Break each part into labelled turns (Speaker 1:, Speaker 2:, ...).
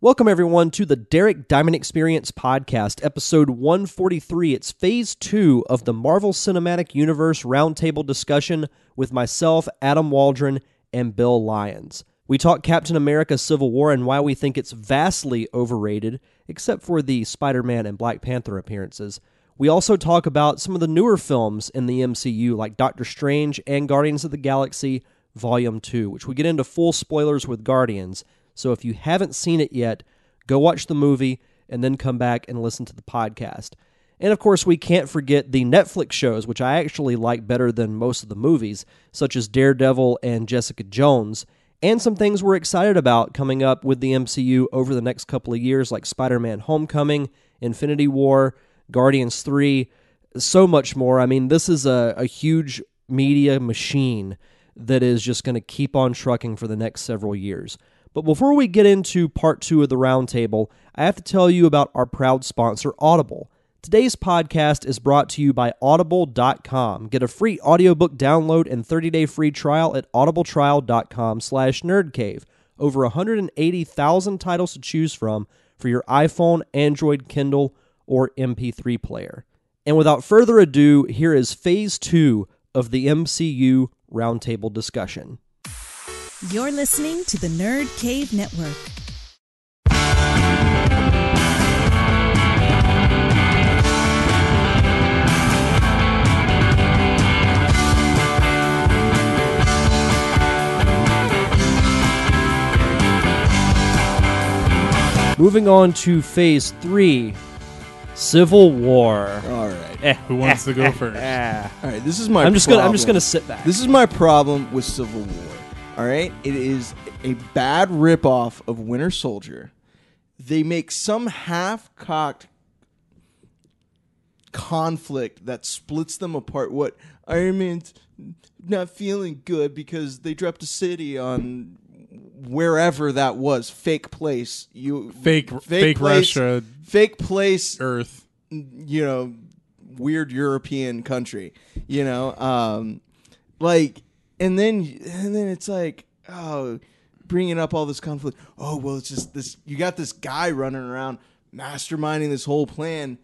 Speaker 1: Welcome, everyone, to the Derek Diamond Experience podcast, episode 143. It's phase two of the Marvel Cinematic Universe roundtable discussion with myself, Adam Waldron, and Bill Lyons. We talk Captain America Civil War and why we think it's vastly overrated, except for the Spider Man and Black Panther appearances. We also talk about some of the newer films in the MCU, like Doctor Strange and Guardians of the Galaxy Volume 2, which we get into full spoilers with Guardians. So if you haven't seen it yet, go watch the movie and then come back and listen to the podcast. And of course, we can't forget the Netflix shows, which I actually like better than most of the movies, such as Daredevil and Jessica Jones, and some things we're excited about coming up with the MCU over the next couple of years, like Spider Man Homecoming, Infinity War, Guardians 3, so much more. I mean, this is a, a huge media machine that is just going to keep on trucking for the next several years. But before we get into part two of the roundtable, I have to tell you about our proud sponsor, Audible. Today's podcast is brought to you by Audible.com. Get a free audiobook download and 30-day free trial at audibletrial.com slash nerdcave. Over 180,000 titles to choose from for your iPhone, Android, Kindle, or MP3 player. And without further ado, here is phase two of the MCU roundtable discussion.
Speaker 2: You're listening to the Nerd Cave Network.
Speaker 1: Moving on to phase three Civil War.
Speaker 3: All right.
Speaker 1: Eh,
Speaker 4: Who wants to go
Speaker 1: eh,
Speaker 4: first?
Speaker 1: eh.
Speaker 3: All right. This is my.
Speaker 1: I'm just gonna I'm just
Speaker 3: problem.
Speaker 1: gonna sit back.
Speaker 3: This is my problem with Civil War. All right. It is a bad ripoff of Winter Soldier. They make some half-cocked conflict that splits them apart. What Iron Man's not feeling good because they dropped a city on wherever that was, fake place. You
Speaker 4: Fake, fake,
Speaker 3: place,
Speaker 4: Russia,
Speaker 3: fake place
Speaker 4: Earth.
Speaker 3: you know weird european country you know um like and then and then it's like oh bringing up all this conflict. Oh well it's just this you got this guy running around masterminding this whole plan.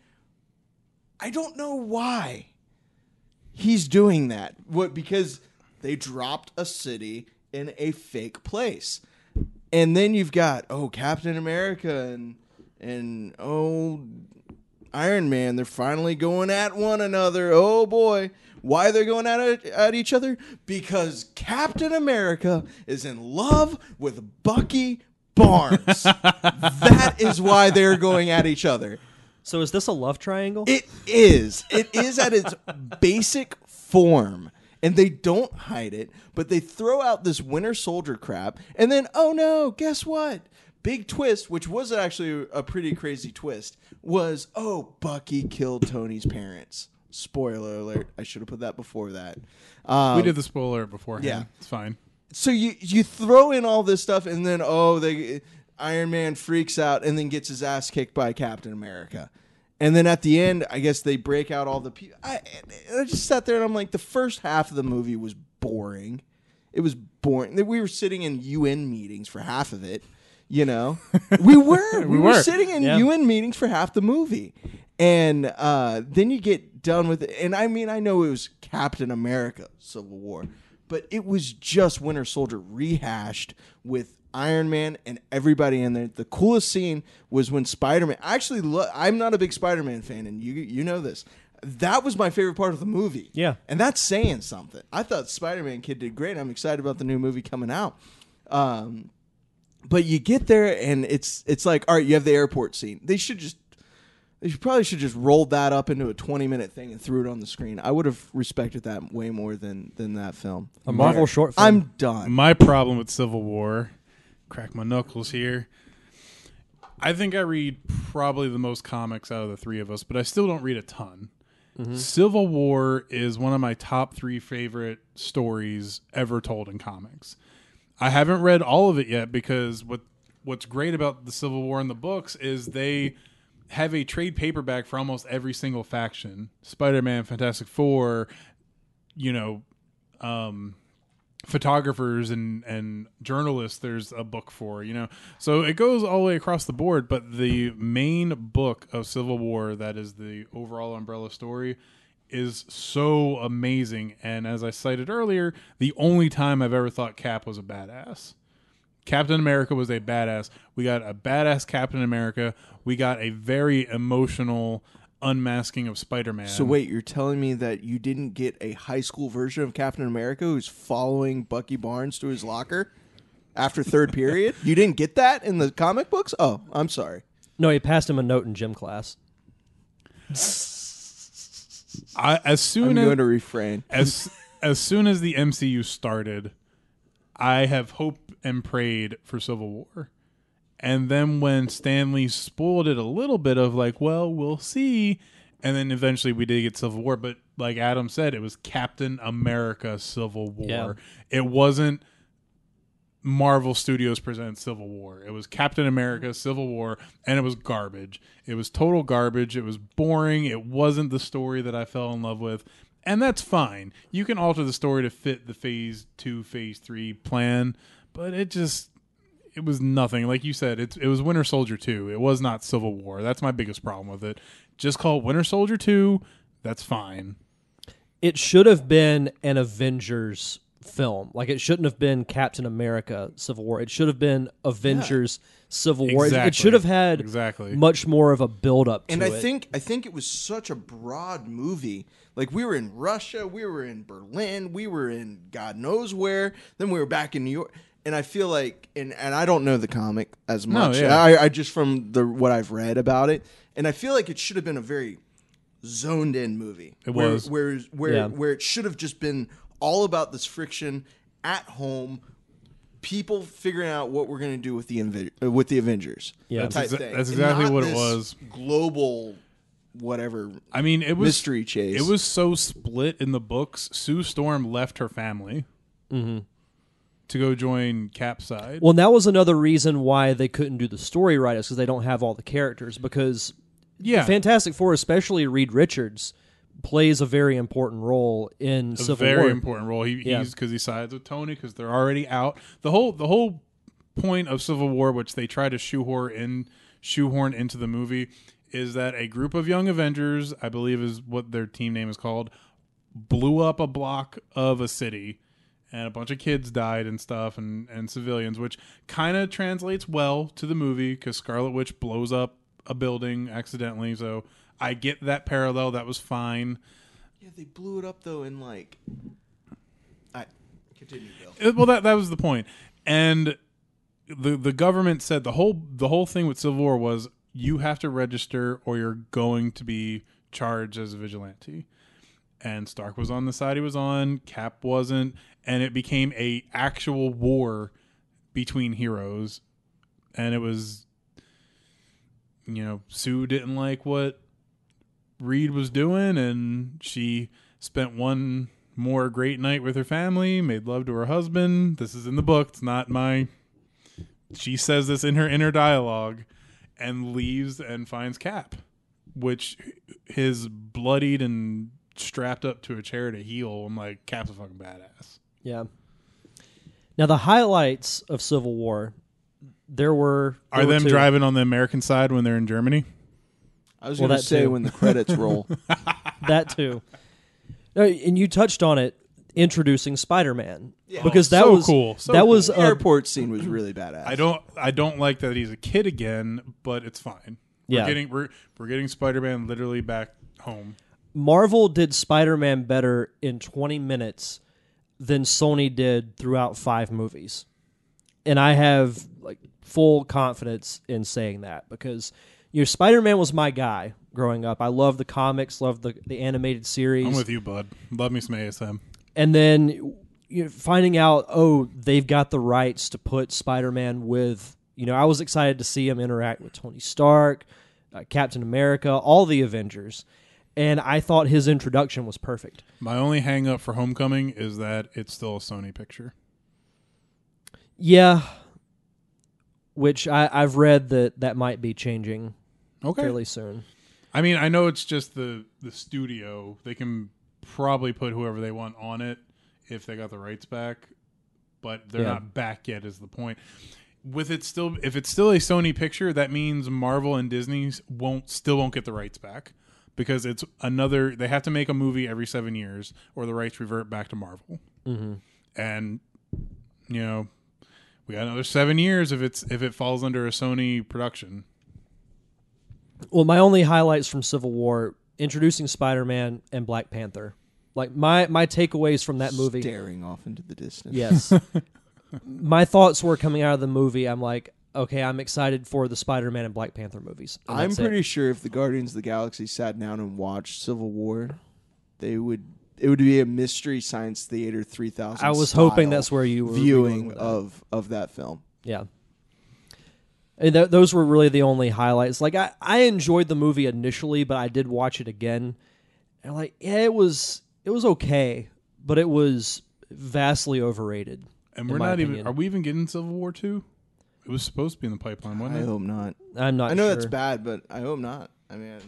Speaker 3: I don't know why he's doing that. What because they dropped a city in a fake place. And then you've got oh captain america and and oh Iron Man, they're finally going at one another. Oh boy. Why they're going at it, at each other? Because Captain America is in love with Bucky Barnes. that is why they're going at each other.
Speaker 1: so is this a love triangle?
Speaker 3: It is. It is at its basic form. And they don't hide it, but they throw out this Winter Soldier crap. And then, oh no, guess what? Big twist, which was actually a pretty crazy twist, was oh, Bucky killed Tony's parents. Spoiler alert. I should have put that before that. Um,
Speaker 4: we did the spoiler beforehand.
Speaker 3: yeah.
Speaker 4: It's fine.
Speaker 3: so you you throw in all this stuff and then oh they Iron Man freaks out and then gets his ass kicked by Captain America. And then at the end, I guess they break out all the people. I, I just sat there and I'm like, the first half of the movie was boring. It was boring. We were sitting in UN meetings for half of it. You know, we were we,
Speaker 4: We
Speaker 3: were.
Speaker 4: were.
Speaker 3: sitting in
Speaker 1: Yeah.
Speaker 3: UN meetings for half the movie, and uh, then you get done with it. And I mean, I know it was Captain America Civil War, but it was just Winter Soldier rehashed with Iron Man and everybody in there. The coolest scene was when Spider Man. Actually, lo- I'm not a big Spider Man fan, and you you know this. That was my favorite part of the movie.
Speaker 1: Yeah.
Speaker 3: and that's saying something. I thought Spider Man kid did great. I'm excited about the new movie coming out. Um, but you get there and it's it's like all right, you have the airport scene. They should just they should, probably should just rolled that up into a 20 minute thing and threw it on the screen. I would have respected that way more than than that film.
Speaker 1: a Marvel short film.
Speaker 3: I'm done.
Speaker 4: My problem with Civil War, crack my knuckles here. I think I read probably the most comics out of the three of us, but I still don't read a ton. Mm-hmm. Civil War is one of my top three favorite stories ever told in comics. I haven't read all of it yet because what what's great about the Civil War in the books is they have a trade paperback for almost every single faction. Spider Man, Fantastic Four, you know, um, photographers and and journalists there's a book for you know so it goes all the way across the board but the main book of civil war that is the overall umbrella story is so amazing and as i cited earlier the only time i've ever thought cap was a badass captain america was a badass we got a badass captain america we got a very emotional unmasking of spider-man
Speaker 3: So wait, you're telling me that you didn't get a high school version of Captain America who's following Bucky Barnes to his locker after third period? You didn't get that in the comic books? Oh, I'm sorry.
Speaker 1: No, he passed him a note in gym class.
Speaker 4: I, as
Speaker 3: I'm
Speaker 4: soon as
Speaker 3: going to refrain.
Speaker 4: as as soon as the MCU started, I have hoped and prayed for Civil War. And then when Stan Lee spoiled it a little bit of like, well, we'll see. And then eventually we did get Civil War, but like Adam said, it was Captain America Civil War.
Speaker 1: Yeah.
Speaker 4: It wasn't Marvel Studios presents Civil War. It was Captain America Civil War, and it was garbage. It was total garbage. It was boring. It wasn't the story that I fell in love with. And that's fine. You can alter the story to fit the phase two, phase three plan, but it just it was nothing. Like you said, it it was Winter Soldier 2. It was not Civil War. That's my biggest problem with it. Just call it Winter Soldier 2. That's fine.
Speaker 1: It should have been an Avengers film. Like it shouldn't have been Captain America Civil War. It should have been Avengers Civil War. It- It, should have had
Speaker 4: Exactly.
Speaker 1: much more of a build up to
Speaker 3: And I
Speaker 1: it.
Speaker 3: think I think it was such a broad movie. Like we were in Russia, we were in Berlin, we were in God knows where. Then we were back in New York. And I feel like, and, and I don't know the comic as
Speaker 4: No,
Speaker 3: much.
Speaker 4: yeah.
Speaker 3: I, I just from the what I've read about it, and I feel like it should have been a very zoned in movie.
Speaker 4: It
Speaker 3: where,
Speaker 4: was.
Speaker 3: where where
Speaker 1: Yeah.
Speaker 3: where it should have just been all about this friction at home. People figuring out what we're going to do with the Invi- uh, with the Avengers.
Speaker 1: Yeah.
Speaker 4: That's
Speaker 3: type
Speaker 4: exa-
Speaker 3: thing.
Speaker 4: that's exactly
Speaker 3: not
Speaker 4: what it was.
Speaker 3: Global, whatever
Speaker 4: I mean, it was
Speaker 3: mystery chase.
Speaker 4: It was so split in the books. Sue Storm left her family to go join Cap's side.
Speaker 1: Well, that was another reason why they couldn't do the story right, is because they don't have all the characters. Because
Speaker 4: yeah,
Speaker 1: Fantastic Four, especially Reed Richards, plays a very important role in Civil War.
Speaker 4: a
Speaker 1: Civil
Speaker 4: very
Speaker 1: War.
Speaker 4: important role. He,
Speaker 1: Yeah.
Speaker 4: He's because he sides with Tony because they're already out. The whole the whole point of Civil War, which they try to shoehorn in shoehorn into the movie, is that a group of young Avengers, I believe is what their team name is called, blew up a block of a city. And a bunch of kids died and stuff, and, and civilians, which kind of translates well to the movie because Scarlet Witch blows up a building accidentally. So I get that parallel. That was fine.
Speaker 3: yeah, they blew it up though in like. I continue, Bill.
Speaker 4: Uh, well that that was the point and the the government said the whole the whole thing with civil war was you have to register or you're going to be charged as a vigilante and stark was on the side he was on cap wasn't and it became a actual war between heroes and it was you know sue didn't like what reed was doing and she spent one more great night with her family, made love to her husband. This is in the book. It's not my. She says this in her inner dialogue and leaves and finds Cap, which his bloodied and strapped up to a chair to heal. I'm like, Cap's a fucking badass.
Speaker 1: Yeah. Now the highlights of Civil War, there were
Speaker 4: Are
Speaker 1: were
Speaker 4: them
Speaker 1: two.
Speaker 4: driving on the American side when they're in Germany?
Speaker 3: I was
Speaker 1: Well,
Speaker 3: going to
Speaker 1: that
Speaker 3: say
Speaker 1: too.
Speaker 3: when the credits roll.
Speaker 1: that too. And you touched on it, introducing Spider-Man
Speaker 3: Yeah.
Speaker 1: because that
Speaker 4: So
Speaker 1: was
Speaker 4: cool. So
Speaker 1: that
Speaker 4: cool.
Speaker 1: was
Speaker 3: the
Speaker 1: a,
Speaker 3: airport scene was really badass.
Speaker 4: I don't. I don't like that he's a kid again, but it's fine.
Speaker 1: Yeah.
Speaker 4: We're getting we're we're getting Spider-Man literally back home.
Speaker 1: Marvel did Spider-Man better in 20 minutes than Sony did throughout five movies. And I have like full confidence in saying that because you know Spider-Man was my guy growing up. I loved the comics, loved the, the animated series.
Speaker 4: I'm with you, bud. Love me some ASM.
Speaker 1: and then you know, finding out oh they've got the rights to put spider-man with you know i was excited to see him interact with tony stark uh, captain america all the avengers and i thought his introduction was perfect
Speaker 4: My only hang up for Homecoming is that it's still a Sony picture.
Speaker 1: yeah which I, i've read that that might be changing
Speaker 4: Okay.
Speaker 1: fairly soon
Speaker 4: I mean, I know it's just the the studio. They can probably put whoever they want on it if they got the rights back. but they're
Speaker 1: Yeah.
Speaker 4: not back yet. Is the point? With it still, if it's still a Sony picture, that means Marvel and Disney's won't still won't get the rights back because it's another. They have to make a movie every seven years, or the rights revert back to Marvel. Mm-hmm. And you know, we got another seven years if it's if it falls under a Sony production.
Speaker 1: Well, my only highlights from Civil War introducing Spider-Man and Black Panther. Like my my takeaways from that movie.
Speaker 3: staring off into the distance.
Speaker 1: Yes. my thoughts were coming out of the movie. I'm like, okay, I'm excited for the Spider-Man and Black Panther movies.
Speaker 3: I'm
Speaker 1: that's it.
Speaker 3: pretty sure if the Guardians of the Galaxy sat down and watched Civil War, they would. It would be a mystery science theater 3000.
Speaker 1: I was hoping that's where you were
Speaker 3: viewing of of that film.
Speaker 1: Yeah. Eh, and th- those were really the only highlights. Like I, I enjoyed the movie initially, but I did watch it again, and like yeah, it was it was okay, but it was vastly overrated.
Speaker 4: And we're
Speaker 1: my
Speaker 4: not even. Are we even getting Civil War two? It was supposed to be in the pipeline, wasn't
Speaker 3: I
Speaker 4: it?
Speaker 3: hope not.
Speaker 1: I'm not.
Speaker 3: I know
Speaker 1: sure.
Speaker 3: that's bad, but I hope not. I mean,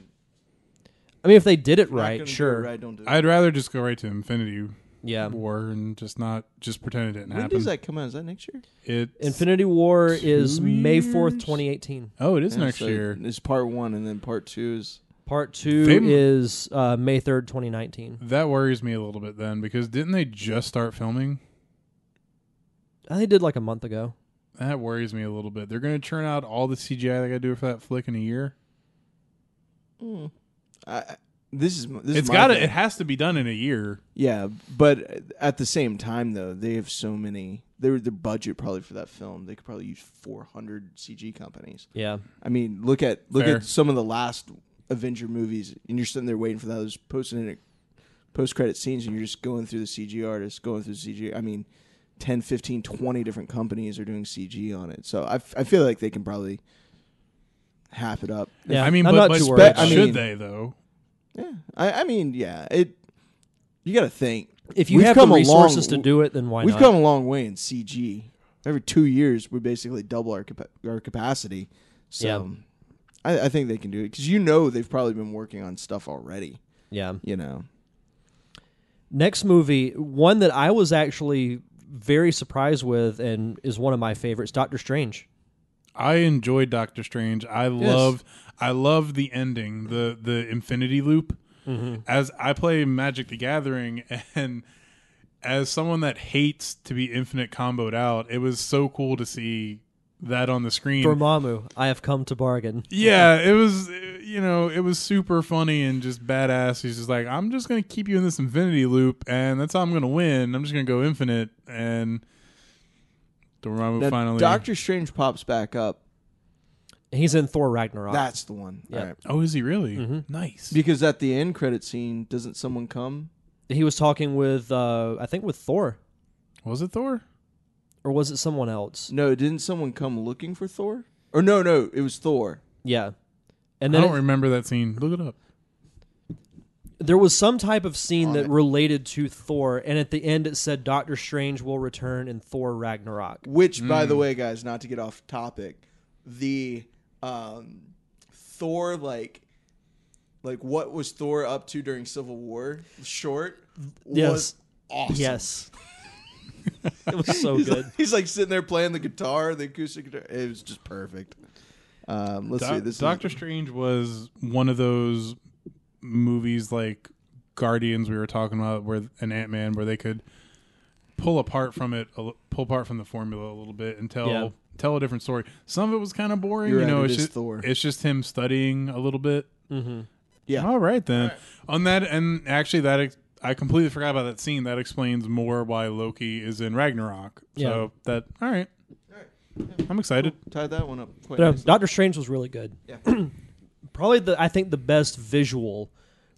Speaker 1: I mean, if they did it right,
Speaker 3: gonna it
Speaker 1: sure.
Speaker 3: right, don't do it.
Speaker 4: I'd rather just go right to Infinity
Speaker 1: Yeah.
Speaker 4: War and just not just pretend it didn't
Speaker 3: when
Speaker 4: happen.
Speaker 3: does that come out? Is that next year?
Speaker 4: It
Speaker 1: Infinity War is
Speaker 4: Two
Speaker 1: May fourth, 2018.
Speaker 4: oh, it is
Speaker 3: Yeah,
Speaker 4: next
Speaker 3: so
Speaker 4: year.
Speaker 3: It's part one, and then part two is.
Speaker 1: Part two
Speaker 4: They-
Speaker 1: is uh, May 3rd, 2019.
Speaker 4: That worries me a little bit then because didn't they just start filming?
Speaker 1: I think they did like a month ago.
Speaker 4: That worries me a little bit. They're going to churn out all the CGI they got to do for that flick in a year.
Speaker 3: I, I- this is this
Speaker 4: It's
Speaker 3: is my
Speaker 4: got to. It has to be done in a year.
Speaker 3: Yeah, but at the same time, though, they have so many. Their their budget probably for that film, they could probably use 400 CG companies.
Speaker 1: Yeah.
Speaker 3: I mean, look at look
Speaker 4: Fair.
Speaker 3: at some of the last Avenger movies, and you're sitting there waiting for those post-credit post credit scenes, and you're just going through the CG artists, going through CG. I mean, 10, 15, 20 different companies are doing CG on it, so I, f- I feel like they can probably half it up.
Speaker 1: Yeah.
Speaker 4: I mean,
Speaker 1: I'm
Speaker 4: but,
Speaker 1: not
Speaker 4: but
Speaker 1: too worried.
Speaker 3: I
Speaker 4: should they though?
Speaker 3: Yeah, I, I mean, yeah, it. You got to think.
Speaker 1: If you
Speaker 3: We've
Speaker 1: have the
Speaker 3: a long-
Speaker 1: resources to do it, then why
Speaker 3: We've
Speaker 1: not?
Speaker 3: come a long way in CG. Every two years, we basically double our capa- our capacity. So,
Speaker 1: Yeah.
Speaker 3: I, I think they can do it because you know they've probably been working on stuff already.
Speaker 1: yeah.
Speaker 3: You know,
Speaker 1: Next movie, one that I was actually very surprised with and is one of my favorites, Doctor Strange.
Speaker 4: I enjoyed Doctor Strange. I love. I love the ending, the the Infinity Loop. Mm-hmm. As I play Magic the Gathering, and as someone that hates to be infinite comboed out, it was so cool to see that on the screen.
Speaker 1: For Dormammu, I have come to bargain.
Speaker 4: Yeah, it was. You know, it was super funny and just badass. He's just like, I'm just gonna keep you in this infinity loop, and that's how I'm gonna win. I'm just gonna go infinite, and Dormammu
Speaker 3: Now,
Speaker 4: finally.
Speaker 3: Doctor Strange pops back up.
Speaker 1: He's in Thor Ragnarok.
Speaker 3: That's the one.
Speaker 1: Yeah.
Speaker 3: All right.
Speaker 4: oh, is he really?
Speaker 1: Mm-hmm.
Speaker 4: Nice.
Speaker 3: Because at the end credit scene, doesn't someone come?
Speaker 1: he was talking with, uh, I think, with Thor,
Speaker 4: Was it Thor?
Speaker 1: or was it someone else?
Speaker 3: No, didn't someone come looking for Thor? Or no, no, it was Thor.
Speaker 1: Yeah, and
Speaker 4: I
Speaker 1: then
Speaker 4: don't
Speaker 1: it-
Speaker 4: remember that scene. Look it up.
Speaker 1: There was some type of scene that
Speaker 3: it.
Speaker 1: related to Thor, and at the end it said Doctor Strange will return in Thor Ragnarok.
Speaker 3: Which, by the way, guys, not to get off topic, the um, Thor like like what was Thor up to during Civil War short
Speaker 1: Yes.
Speaker 3: was awesome.
Speaker 1: Yes, it was so
Speaker 3: he's
Speaker 1: good.
Speaker 3: Like, he's like sitting there playing the guitar, the acoustic guitar. It was just perfect. Um, let's see. This
Speaker 4: Doctor
Speaker 3: is,
Speaker 4: Strange was one of those movies like Guardians we were talking about, where an Ant Man, where they could pull apart from it, pull apart from the formula a little bit, and tell
Speaker 1: Yeah.
Speaker 4: tell a different story. Some of it was kind of boring,
Speaker 3: You're
Speaker 4: you know.
Speaker 3: it
Speaker 4: it's
Speaker 3: is
Speaker 4: just
Speaker 3: Thor.
Speaker 4: it's just him studying a little bit.
Speaker 1: Mm-hmm.
Speaker 3: Yeah.
Speaker 4: All right then. On that, and actually, that ex- I completely forgot about that scene. That explains more why Loki is in Ragnarok.
Speaker 1: Yeah.
Speaker 4: So that all right. I'm excited.
Speaker 3: tied that one up quite
Speaker 1: But uh. Doctor Strange was really good.
Speaker 3: Yeah.
Speaker 1: Probably the I think the best visual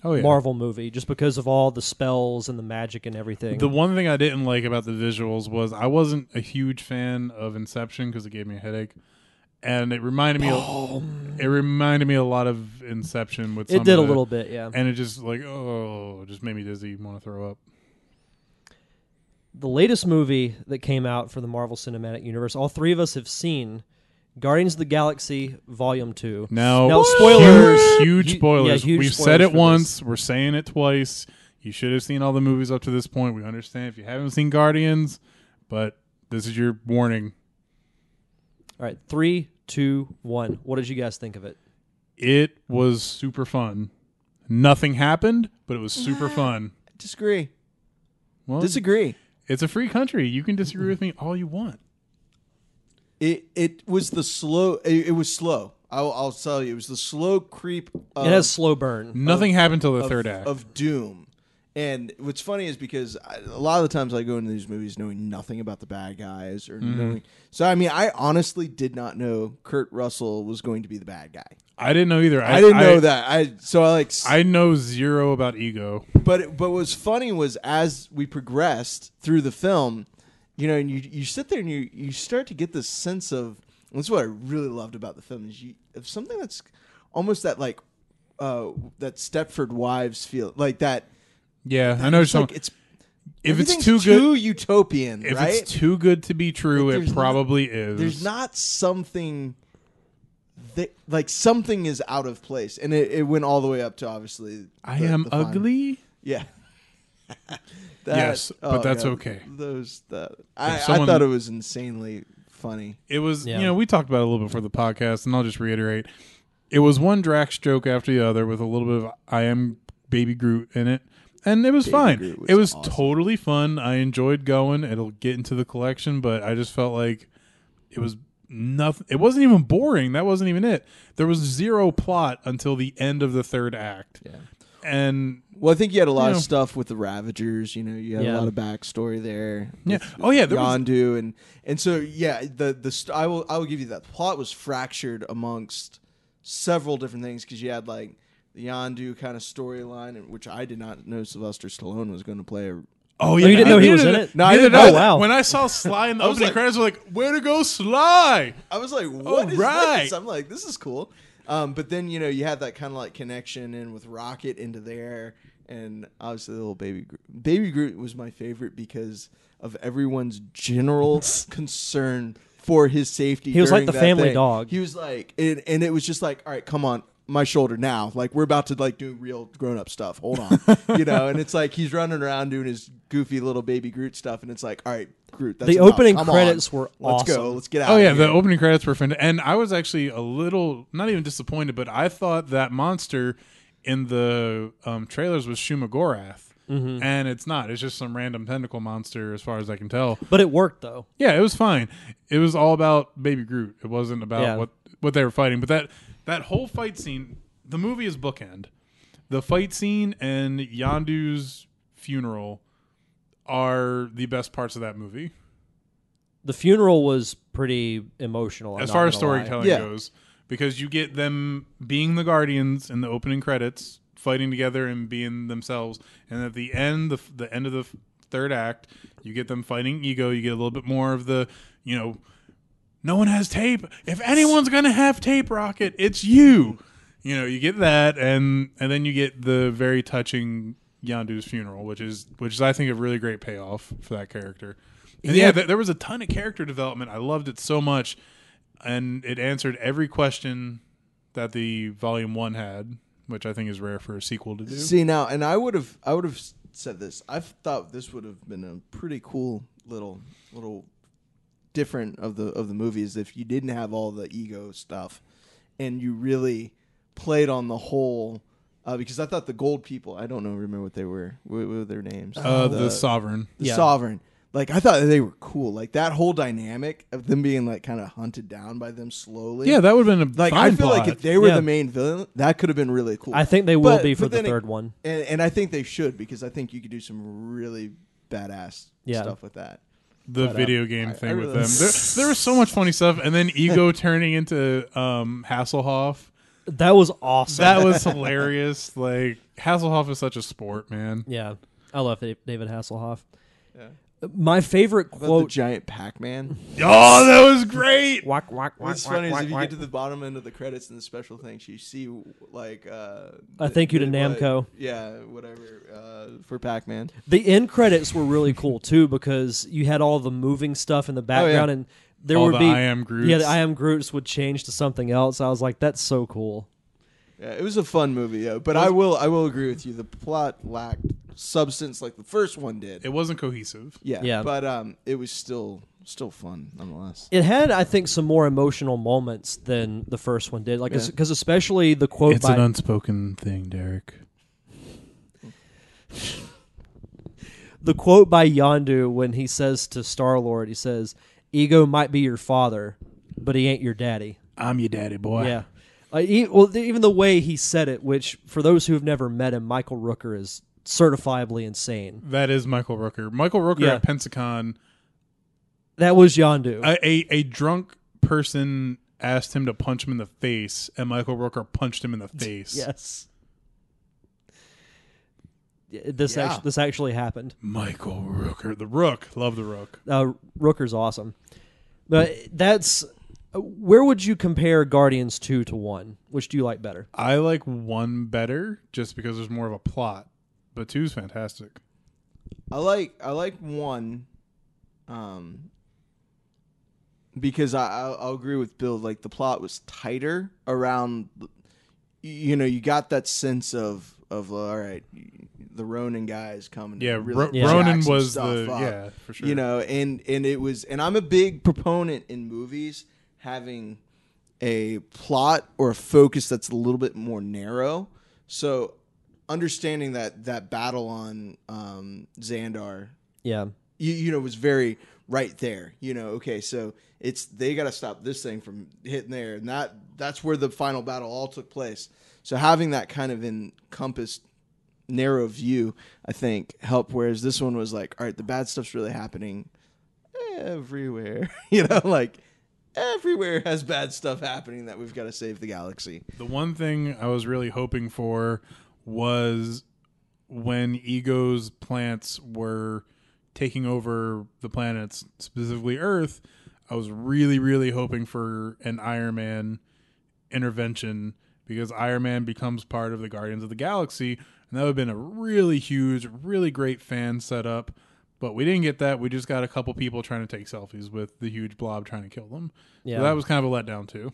Speaker 4: Oh yeah.
Speaker 1: Marvel movie, just because of all the spells and the magic and everything.
Speaker 4: The one thing I didn't like about the visuals was I wasn't a huge fan of Inception because it gave me a headache, and it reminded me. It reminded me a lot of Inception with. Some
Speaker 1: it did
Speaker 4: of
Speaker 1: a little bit, yeah.
Speaker 4: and it just like oh, just made me dizzy, want to throw up.
Speaker 1: the latest movie that came out for the Marvel Cinematic Universe, all three of us have seen Guardians of the Galaxy Volume 2.
Speaker 4: Now,
Speaker 1: Now, spoilers.
Speaker 4: huge, huge spoilers.
Speaker 1: yeah, huge
Speaker 4: We've
Speaker 1: spoilers
Speaker 4: said it
Speaker 1: for
Speaker 4: once. We're saying it twice. You should have seen all the movies up to this point. We understand if you haven't seen Guardians, but This is your warning.
Speaker 1: All right, three, two, one. What did you guys think of it?
Speaker 4: It was super fun. Nothing happened, but it was super fun.
Speaker 3: I Disagree.
Speaker 4: Well,
Speaker 3: Disagree.
Speaker 4: it's a free country. You can disagree with me all you want.
Speaker 3: It it was the slow. It, it was slow. I'll, I'll tell you, it was the slow creep. Of,
Speaker 1: it has slow burn.
Speaker 4: Nothing happened till the
Speaker 3: of,
Speaker 4: third act.
Speaker 3: of doom. And what's funny is because I, a lot of the times I go into these movies knowing nothing about the bad guys or
Speaker 4: Mm-hmm.
Speaker 3: knowing. So I mean, I honestly did not know Kurt Russell was going to be the bad guy.
Speaker 4: I didn't know either.
Speaker 3: I, didn't know that. I so I like.
Speaker 4: I know zero about ego.
Speaker 3: but but what was funny was as we progressed through the film, you know, and you you sit there and you you start to get this sense of. That's what I really loved about the film is you of something that's almost that like uh that Stepford Wives feel like that.
Speaker 4: Yeah, I know.
Speaker 3: It's like it's
Speaker 4: if it's
Speaker 3: everything's
Speaker 4: too good,
Speaker 3: too utopian,
Speaker 4: if
Speaker 3: right?
Speaker 4: it's too good to be true,
Speaker 3: Like,
Speaker 4: it
Speaker 3: there's not-
Speaker 4: probably is.
Speaker 3: There's not something that like something is out of place, and it, it went all the way up to obviously.
Speaker 4: I
Speaker 3: the-
Speaker 4: am
Speaker 3: the
Speaker 4: ugly.
Speaker 3: Yeah.
Speaker 4: Yes, but oh, that's okay.
Speaker 3: Those that I, I thought it was insanely funny.
Speaker 4: It was,
Speaker 1: Yeah.
Speaker 4: you know, we talked about it a little bit before the podcast, and I'll just reiterate. It was one Drax joke after the other with a little bit of I am Baby Groot in it, and it was
Speaker 3: Baby
Speaker 4: fine.
Speaker 3: Was
Speaker 4: it was
Speaker 3: awesome.
Speaker 4: totally fun. I enjoyed going. It'll get into the collection, but I just felt like it was nothing. It wasn't even boring. That wasn't even it. There was zero plot until the end of the third act.
Speaker 3: Yeah.
Speaker 4: And
Speaker 3: Well, I think you had a lot
Speaker 4: You
Speaker 3: of stuff with the Ravagers. You know, you had
Speaker 1: Yeah.
Speaker 3: a lot of backstory there.
Speaker 4: Yeah. Oh, yeah, there was-
Speaker 3: Yondu and and so yeah, the the st- I will I will give you that. The plot was fractured amongst several different things because you had like the Yondu kind of storyline, which I did not know Sylvester Stallone was going to play. A,
Speaker 4: oh
Speaker 1: you didn't know he was in it?
Speaker 3: No, I didn't know
Speaker 4: I.
Speaker 3: that.
Speaker 1: wow.
Speaker 4: When I saw Sly in the
Speaker 3: I
Speaker 4: opening
Speaker 3: like-
Speaker 4: credits, I was like, "Where to go, Sly!"
Speaker 3: I was like, "What is
Speaker 4: right.
Speaker 3: this?" I'm like, "This is cool." Um, but then you know you had that kind of like connection in with Rocket into there, and obviously the little baby Groot. Baby Groot was my favorite because of everyone's general concern for his safety.
Speaker 1: He was like the family
Speaker 3: thing.
Speaker 1: dog.
Speaker 3: He was like, and, and it was just like, all right, come on. My shoulder now, like we're about to like do real grown up stuff. Hold on, you know, and it's like he's running around doing his goofy little baby Groot stuff, and it's like, all right, Groot. That's
Speaker 1: The
Speaker 3: enough.
Speaker 1: opening
Speaker 3: Come on.
Speaker 1: credits were
Speaker 3: Let's go.
Speaker 1: awesome.
Speaker 3: Let's get out.
Speaker 4: Oh
Speaker 3: of
Speaker 4: yeah,
Speaker 3: here.
Speaker 4: the opening credits were fantastic, and I was actually a little not even disappointed, but I thought that monster in the um, trailers was Shumagorath.
Speaker 1: Mm-hmm.
Speaker 4: and it's not. It's just some random tentacle monster, as far as I can tell.
Speaker 1: But it worked though.
Speaker 4: Yeah, it was fine. It was all about Baby Groot. It wasn't about
Speaker 1: Yeah.
Speaker 4: what what they were fighting. But that that whole fight scene, the movie is bookend. The fight scene and Yondu's funeral are the best parts of that movie.
Speaker 1: The funeral was pretty emotional. I'm
Speaker 4: as far as
Speaker 1: gonna lie.
Speaker 4: storytelling
Speaker 3: Yeah.
Speaker 4: Because you get them being the guardians in the opening credits fighting together and being themselves. And at the end the, the end of the third act you get them fighting ego. You get a little bit more of the you know no one has tape. If anyone's gonna have tape rocket it's you. You know you get that and and then you get the very touching Yondu's funeral which is which is I think a really great payoff for that character. And yeah,
Speaker 3: Yeah.
Speaker 4: th- there was a ton of character development. I loved it so much, and it answered every question that the volume one had, which I think is rare for a sequel to do.
Speaker 3: See now, and I would have, I would have said this. I thought this would have been a pretty cool little, little different of the of the movies if you didn't have all the ego stuff, and you really played on the whole. Uh, because I thought the gold people, I don't know, remember what they were. What, what were their names?
Speaker 4: uh, the, sovereign.
Speaker 3: the
Speaker 1: Yeah.
Speaker 3: sovereign. Like I thought they were cool. Like that whole dynamic of them being like kind of hunted down by them slowly.
Speaker 4: Yeah, that would have been a
Speaker 3: Like
Speaker 4: fine
Speaker 3: I feel
Speaker 4: plot.
Speaker 3: like if they were
Speaker 1: Yeah.
Speaker 3: the main villain, that could have been really cool.
Speaker 1: I think they will
Speaker 3: But-
Speaker 1: be for the
Speaker 3: then it-
Speaker 1: third one.
Speaker 3: and, and I think they should because I think you could do some really badass
Speaker 1: Yeah.
Speaker 3: stuff with that.
Speaker 4: the
Speaker 3: but, uh,
Speaker 4: video game
Speaker 3: I-
Speaker 4: thing
Speaker 3: I
Speaker 4: with them. There, there was so much funny stuff, and then Ego turning into um, Hasselhoff.
Speaker 1: That was awesome.
Speaker 4: That was hilarious. Like Hasselhoff is such a sport, man.
Speaker 1: yeah, I love David Hasselhoff.
Speaker 3: Yeah.
Speaker 1: My favorite
Speaker 3: About the
Speaker 1: quote.
Speaker 3: giant Pac-Man.
Speaker 4: Oh, that was great.
Speaker 1: Whack, whack, whack,
Speaker 3: What's
Speaker 1: whack,
Speaker 3: funny is
Speaker 1: whack,
Speaker 3: if you
Speaker 1: whack.
Speaker 3: get to the bottom end of the credits and the special things, you see like uh,
Speaker 1: Uh, thank you to
Speaker 3: the- what-
Speaker 1: Namco.
Speaker 3: yeah, whatever uh, for Pac-Man.
Speaker 1: The end credits were really cool too because you had all the moving stuff in the background, and there
Speaker 4: All
Speaker 1: would
Speaker 4: the
Speaker 1: be
Speaker 4: I am Groots.
Speaker 1: yeah, the I am Groots would change to something else. I was like, that's so cool.
Speaker 3: Yeah, it was a fun movie, yeah. But I will, I will agree with you. The plot lacked substance like the first one did.
Speaker 4: It wasn't cohesive.
Speaker 3: yeah,
Speaker 1: Yeah.
Speaker 3: but um, it was still still fun nonetheless.
Speaker 1: It had, I think, some more emotional moments than the first one did. Like,
Speaker 3: Yeah.
Speaker 1: because especially the quote
Speaker 4: It's
Speaker 1: by
Speaker 4: an unspoken thing, Derek.
Speaker 1: the quote by Yondu when he says to Star Lord, he says, "Ego might be your father, but he ain't your daddy."
Speaker 4: I'm your daddy, boy.
Speaker 1: Yeah. Uh, he, well, even the way he said it, which for those who have never met him, Michael Rooker is certifiably insane.
Speaker 4: That is Michael Rooker. Michael Rooker
Speaker 1: Yeah.
Speaker 4: at Pensacon,
Speaker 1: That was Yondu.
Speaker 4: a, a, a drunk person asked him to punch him in the face, and Michael Rooker punched him in the face.
Speaker 1: yes. This
Speaker 3: Yeah.
Speaker 1: actually, this actually happened.
Speaker 4: Michael Rooker. The Rook. Love the Rook.
Speaker 1: Uh, Rooker's awesome, but that's where would you compare Guardians two to one? Which do you like better?
Speaker 4: I like one better just because there's more of a plot, but two's fantastic.
Speaker 3: I like I like one, um, because I I'll, I'll agree with Bill. Like the plot was tighter around, you know, you got that sense of of all right, the Ronan guys coming.
Speaker 4: Yeah,
Speaker 3: really
Speaker 4: Ro-
Speaker 1: Yeah.
Speaker 3: jack
Speaker 4: Ronan was the
Speaker 3: up.
Speaker 4: yeah for sure.
Speaker 3: you know and and it was and i'm a big proponent in movies having a plot or a focus that's a little bit more narrow. So understanding that that battle on um xandar
Speaker 1: Yeah,
Speaker 3: you, you know was very right there you know okay so it's they got to stop this thing from hitting there and that that's where the final battle all took place. So having that kind of encompassed narrow view i think helped whereas this one was like all right the bad stuff's really happening everywhere you know like everywhere has bad stuff happening that we've got to save the galaxy
Speaker 4: The one thing I was really hoping for was when Ego's plants were taking over the planets, specifically Earth. I was really, really hoping for an Iron Man intervention because Iron Man becomes part of the Guardians of the Galaxy, and that would have been a really huge, really great fan setup. But we didn't get that. We just got a couple people trying to take selfies with the huge blob trying to kill them.
Speaker 1: yeah.
Speaker 4: So that was kind of a letdown too.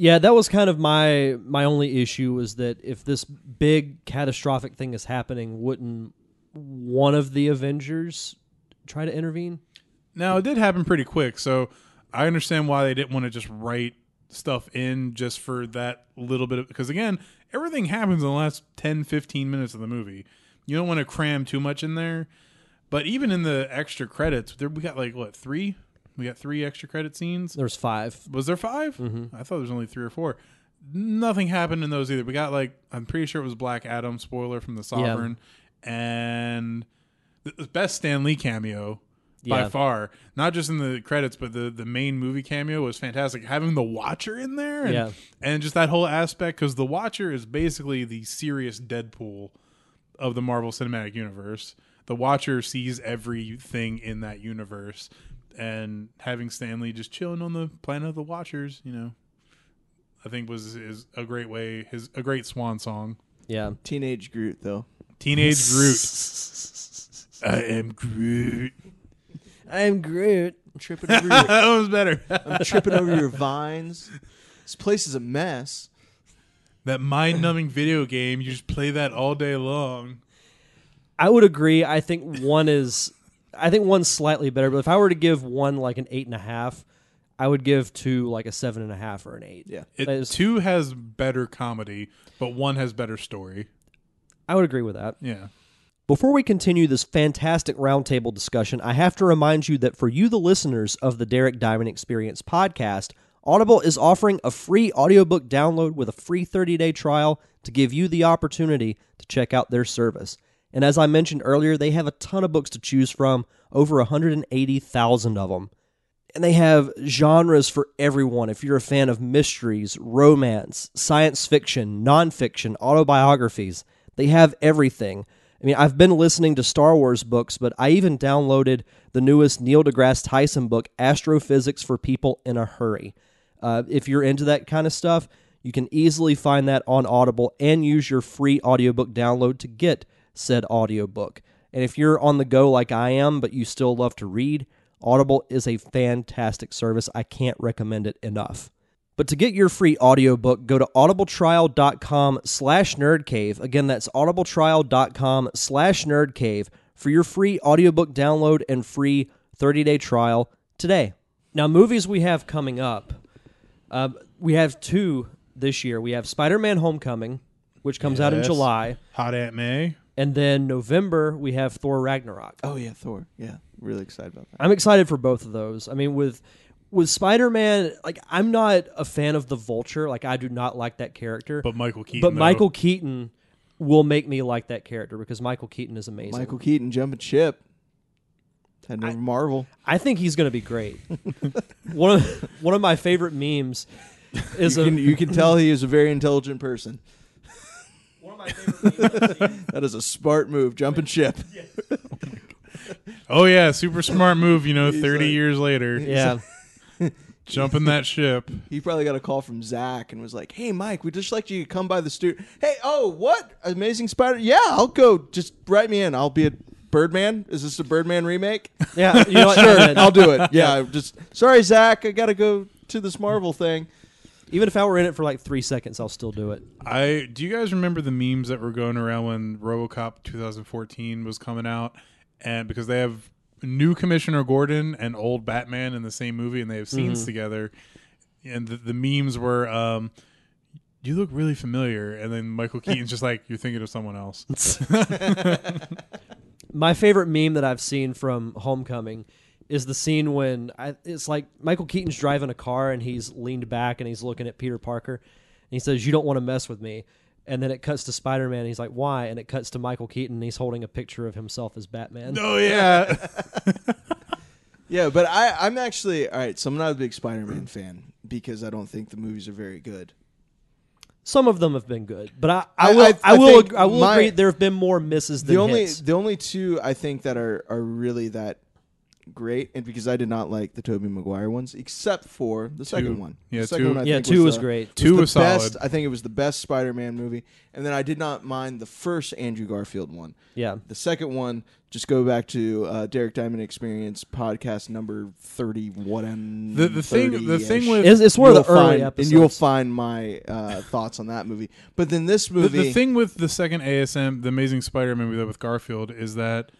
Speaker 1: Yeah, that was kind of my my only issue was that if this big catastrophic thing is happening, wouldn't one of the Avengers try to intervene?
Speaker 4: Now it did happen pretty quick, so I understand why they didn't want to just write stuff in just for that little bit of because again, everything happens in the last 10 15 minutes of the movie. You don't want to cram too much in there. But even in the extra credits, there we got like what, 3? We got 3 extra credit scenes.
Speaker 1: There's five.
Speaker 4: Was there 5?
Speaker 1: Mm-hmm.
Speaker 4: I thought there was only 3 or 4. Nothing happened in those either. We got like I'm pretty sure it was Black Adam spoiler from the Sovereign and the the best Stan Lee cameo by
Speaker 1: Yeah.
Speaker 4: far. Not just in the credits, but the the main movie cameo was fantastic. Having the Watcher in there, and,
Speaker 1: Yeah.
Speaker 4: and just that whole aspect, because the Watcher is basically the serious Deadpool of the Marvel Cinematic Universe. The Watcher sees everything in that universe, and having Stan Lee just chilling on the planet of the Watchers, you know, I think was is a great way his a great swan song.
Speaker 1: Yeah.
Speaker 3: teenage groot though
Speaker 4: Teenage Groot. I am Groot.
Speaker 1: I'm Groot.
Speaker 3: I'm tripping over your,
Speaker 4: that was better.
Speaker 3: I'm tripping over your vines this place is a mess
Speaker 4: that mind numbing video game, you just play that all day long.
Speaker 1: I would agree. I think one is, I think one's slightly better. But if I were to give one like an eight and a half, I would give two like a seven and a half or an eight.
Speaker 3: yeah
Speaker 4: It,
Speaker 1: That is-
Speaker 4: two has better comedy, but one has better story.
Speaker 1: I would agree with that.
Speaker 4: Yeah.
Speaker 1: Before we continue this fantastic roundtable discussion, I have to remind you that for you, the listeners of the Derek Diamond Experience podcast, Audible is offering a free audiobook download with a free 30 day trial to give you the opportunity to check out their service. And as I mentioned earlier, they have a ton of books to choose from, over 180,000 of them. And they have genres for everyone. If you're a fan of mysteries, romance, science fiction, nonfiction, autobiographies, they have everything. I mean, I've been listening to Star Wars books, but I even downloaded the newest Neil deGrasse Tyson book, Astrophysics for People in a Hurry. Uh, if you're into that kind of stuff, you can easily find that on Audible and use your free audiobook download to get said audiobook. And if you're on the go like I am, but you still love to read, Audible is a fantastic service. I can't recommend it enough. But to get your free audiobook, go to audibletrial.com slash nerdcave. Again, that's audibletrial.com slash nerdcave for your free audiobook download and free 30-day trial today. Now, movies we have coming up. Uh, we have two this year. We have Spider-Man Homecoming, which comes out in July.
Speaker 4: Hot Aunt May.
Speaker 1: And then November, we have Thor Ragnarok.
Speaker 3: Oh yeah, Thor. Yeah, really excited about that.
Speaker 1: I'm excited for both of those. I mean, with with Spider Man, like I'm not a fan of the Vulture. Like I do not like that character.
Speaker 4: But Michael Keaton.
Speaker 1: But
Speaker 4: though.
Speaker 1: Michael Keaton will make me like that character because Michael Keaton is amazing.
Speaker 3: Michael Keaton jumping ship. Heading over Marvel.
Speaker 1: I think he's going to be great. one of one of my favorite memes is
Speaker 3: You
Speaker 1: a,
Speaker 3: you can tell he is a very intelligent person.
Speaker 1: One of my favorite memes
Speaker 3: That is a smart move, jumping ship.
Speaker 4: Oh yeah, super smart move. You know,
Speaker 3: He's
Speaker 4: thirty
Speaker 3: like-
Speaker 4: years later,
Speaker 1: Yeah,
Speaker 4: jumping that ship.
Speaker 3: He probably got a call from Zach and was like, "Hey, Mike, we'd just like you to come by the studio. Hey, oh, what Amazing Spider? Yeah, I'll go. Just write me in. I'll be a Birdman. Is this a Birdman remake?
Speaker 1: yeah. You know what?
Speaker 3: sure, I'll do it. Yeah, just sorry, Zach, I gotta go to this Marvel thing.
Speaker 1: Even if I were in it for like three seconds, I'll still do it.
Speaker 4: I do you guys remember the memes that were going around when RoboCop 2014 was coming out, and because they have new Commissioner Gordon and old Batman in the same movie, and they have scenes together, and the, the memes were, um, "You look really familiar," and then Michael Keaton's just like, "You're thinking of someone else."
Speaker 1: My favorite meme that I've seen from Homecoming is the scene when I, it's like Michael Keaton's driving a car and he's leaned back and he's looking at Peter Parker and he says, "You don't want to mess with me." And then it cuts to Spider Man he's like, "Why?" And it cuts to Michael Keaton and he's holding a picture of himself as Batman.
Speaker 4: oh yeah,
Speaker 3: Yeah, but I, I'm actually all right. So I'm not a big Spider-Man fan because I don't think the movies are very good.
Speaker 1: Some of them have been good, but I,
Speaker 3: I-
Speaker 1: I will
Speaker 3: I-
Speaker 1: I,
Speaker 3: I
Speaker 1: will
Speaker 3: think
Speaker 1: ag- I will
Speaker 3: my-
Speaker 1: agree there have been more misses than
Speaker 3: The only
Speaker 1: hits.
Speaker 3: the only two I think that are are really that great, and because I did not like the Tobey Maguire ones, except for the second one.
Speaker 4: Yeah,
Speaker 3: the second
Speaker 4: two-
Speaker 3: one I
Speaker 1: yeah,
Speaker 3: think
Speaker 1: two was
Speaker 3: the-
Speaker 1: great.
Speaker 4: Two
Speaker 3: the
Speaker 4: was solid.
Speaker 3: best. I think it was the best Spider-Man movie, and then I did not mind the first Andrew Garfield one.
Speaker 1: Yeah,
Speaker 3: The second one, just go back to uh, Derek Diamond Experience podcast number thirty. What and
Speaker 4: The- the thing- the thing with-
Speaker 1: it's, it's one of the
Speaker 3: You'll
Speaker 1: early
Speaker 3: find,
Speaker 1: episodes.
Speaker 3: and you'll find my uh, thoughts on that movie. But then this
Speaker 4: the,
Speaker 3: movie,
Speaker 4: the thing with the second ASM, the Amazing Spider-Man movie with Garfield, is that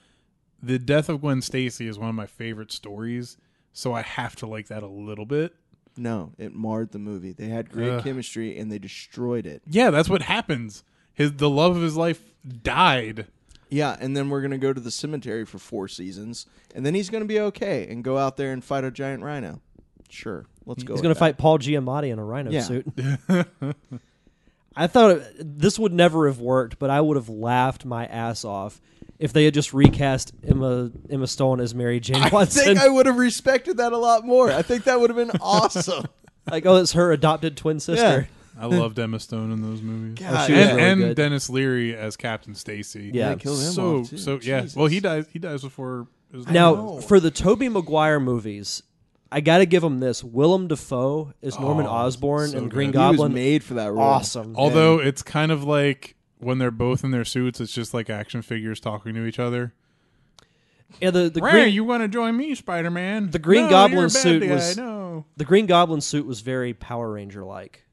Speaker 4: the death of Gwen Stacy is one of my favorite stories. So I have to like that a little bit.
Speaker 3: no, it marred the movie. They had great
Speaker 4: Ugh.
Speaker 3: chemistry, and they destroyed it.
Speaker 4: Yeah, that's what happens. His the love of his life died.
Speaker 3: Yeah, and then we're gonna go to the cemetery for four seasons, and then he's gonna be okay and go out there and fight a giant rhino. Sure, let's go.
Speaker 1: He's going to
Speaker 3: that.
Speaker 1: fight Paul Giamatti in a rhino
Speaker 3: Yeah.
Speaker 1: suit. I thought it- this would never have worked, but I would have laughed my ass off if they had just recast Emma Emma Stone as Mary Jane
Speaker 3: I
Speaker 1: Watson.
Speaker 3: think I would have respected that a lot more. I think that would have been awesome.
Speaker 1: like, oh, it's her adopted twin sister. Yeah.
Speaker 4: I loved Emma Stone in those movies.
Speaker 3: God, oh,
Speaker 1: she was
Speaker 4: and
Speaker 1: really
Speaker 4: and
Speaker 1: good.
Speaker 4: Denis Leary as Captain Stacy.
Speaker 1: Yeah.
Speaker 3: they killed him
Speaker 4: so
Speaker 3: off, too.
Speaker 4: so yeah.
Speaker 3: Jesus.
Speaker 4: Well, he dies. He dies before. His
Speaker 1: Now, for the Tobey Maguire movies, I got to give him this. Willem Dafoe is Norman
Speaker 4: Oh,
Speaker 1: Osborn
Speaker 4: so
Speaker 1: and
Speaker 4: good.
Speaker 1: Green
Speaker 3: He
Speaker 1: Goblin.
Speaker 3: was made for that role.
Speaker 1: awesome.
Speaker 4: Although it's kind of like when they're both in their suits, it's just like action figures talking to each other.
Speaker 1: yeah, the the
Speaker 4: Ray,
Speaker 1: Green,
Speaker 4: you want to join me, Spider Man?
Speaker 1: The Green
Speaker 4: no,
Speaker 1: Goblin
Speaker 4: you're
Speaker 1: suit
Speaker 4: guy,
Speaker 1: was-
Speaker 4: no.
Speaker 1: the Green Goblin suit was very Power Ranger like.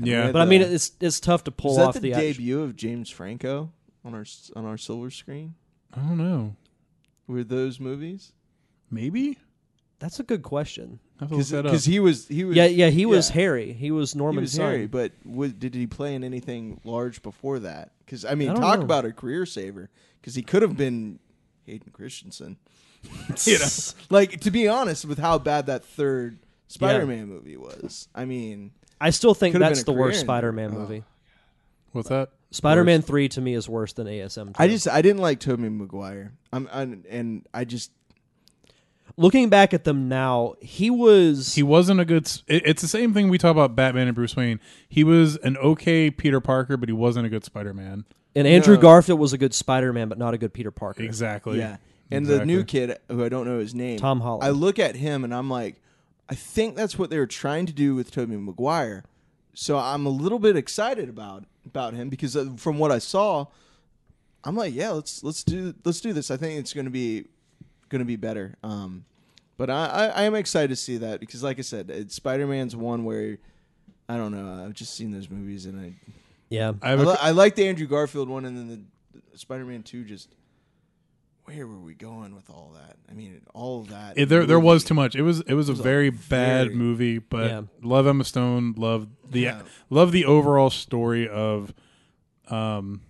Speaker 4: Yeah,
Speaker 3: read
Speaker 1: But I mean, it's it's tough to pull
Speaker 3: Was that
Speaker 1: off
Speaker 3: the,
Speaker 1: the, action-
Speaker 3: debut of James Franco on our s- on our silver screen?
Speaker 4: I don't know.
Speaker 3: Were those movies?
Speaker 4: Maybe
Speaker 1: That's a good question.
Speaker 4: I have to look that up.
Speaker 3: Because he was he was
Speaker 1: Yeah, yeah, he was
Speaker 3: yeah.
Speaker 1: Harry. He was
Speaker 3: He
Speaker 1: Norman's
Speaker 3: was. Harry, but was, did he play in anything large before that? Because I mean,
Speaker 1: I
Speaker 3: talk
Speaker 1: know.
Speaker 3: about a career saver. Because he could have been Hayden Christensen. you know, like to be honest, with how bad that third Spider-Man movie was. I mean,
Speaker 1: I still think
Speaker 3: Could've
Speaker 1: that's
Speaker 3: been
Speaker 1: the worst Spider-Man
Speaker 3: ender.
Speaker 1: movie.
Speaker 4: Oh, What's that?
Speaker 1: Spider-Man
Speaker 4: Worst.
Speaker 1: Three to me is worse than ASM. 2.
Speaker 3: I just I didn't like Tobey Maguire. I'm, I'm and I just
Speaker 1: looking back at them now, he was
Speaker 4: He wasn't a good. s- it- It's the same thing we talk about Batman and Bruce Wayne. He was an okay Peter Parker, but he wasn't a good Spider Man.
Speaker 1: and Andrew
Speaker 3: No.
Speaker 1: Garfield was a good Spider-Man, but not a good Peter Parker.
Speaker 4: Exactly.
Speaker 3: yeah. And the new kid who I don't know his name,
Speaker 1: Tom Holland.
Speaker 3: I look at him and I'm like, I think that's what they were trying to do with Tobey Maguire. So I'm a little bit excited about about him because uh, from what I saw, I'm like, yeah, let's let's do let's do this. I think it's going to be going to be better. Um, but I, I I am excited to see that because, like I said, it, Spider Man's one where I don't know. I've just seen those movies and I
Speaker 1: Yeah.
Speaker 4: I
Speaker 3: I, li- I like the Andrew Garfield one and then the, the Spider-Man 2 just where were we going with all that? I mean, all of that.
Speaker 4: it, there there was too much. It was it was a
Speaker 3: was a
Speaker 4: very bad
Speaker 3: very-
Speaker 4: movie, but
Speaker 1: Yeah.
Speaker 4: love Emma Stone, love the
Speaker 3: Yeah.
Speaker 4: love the overall story of um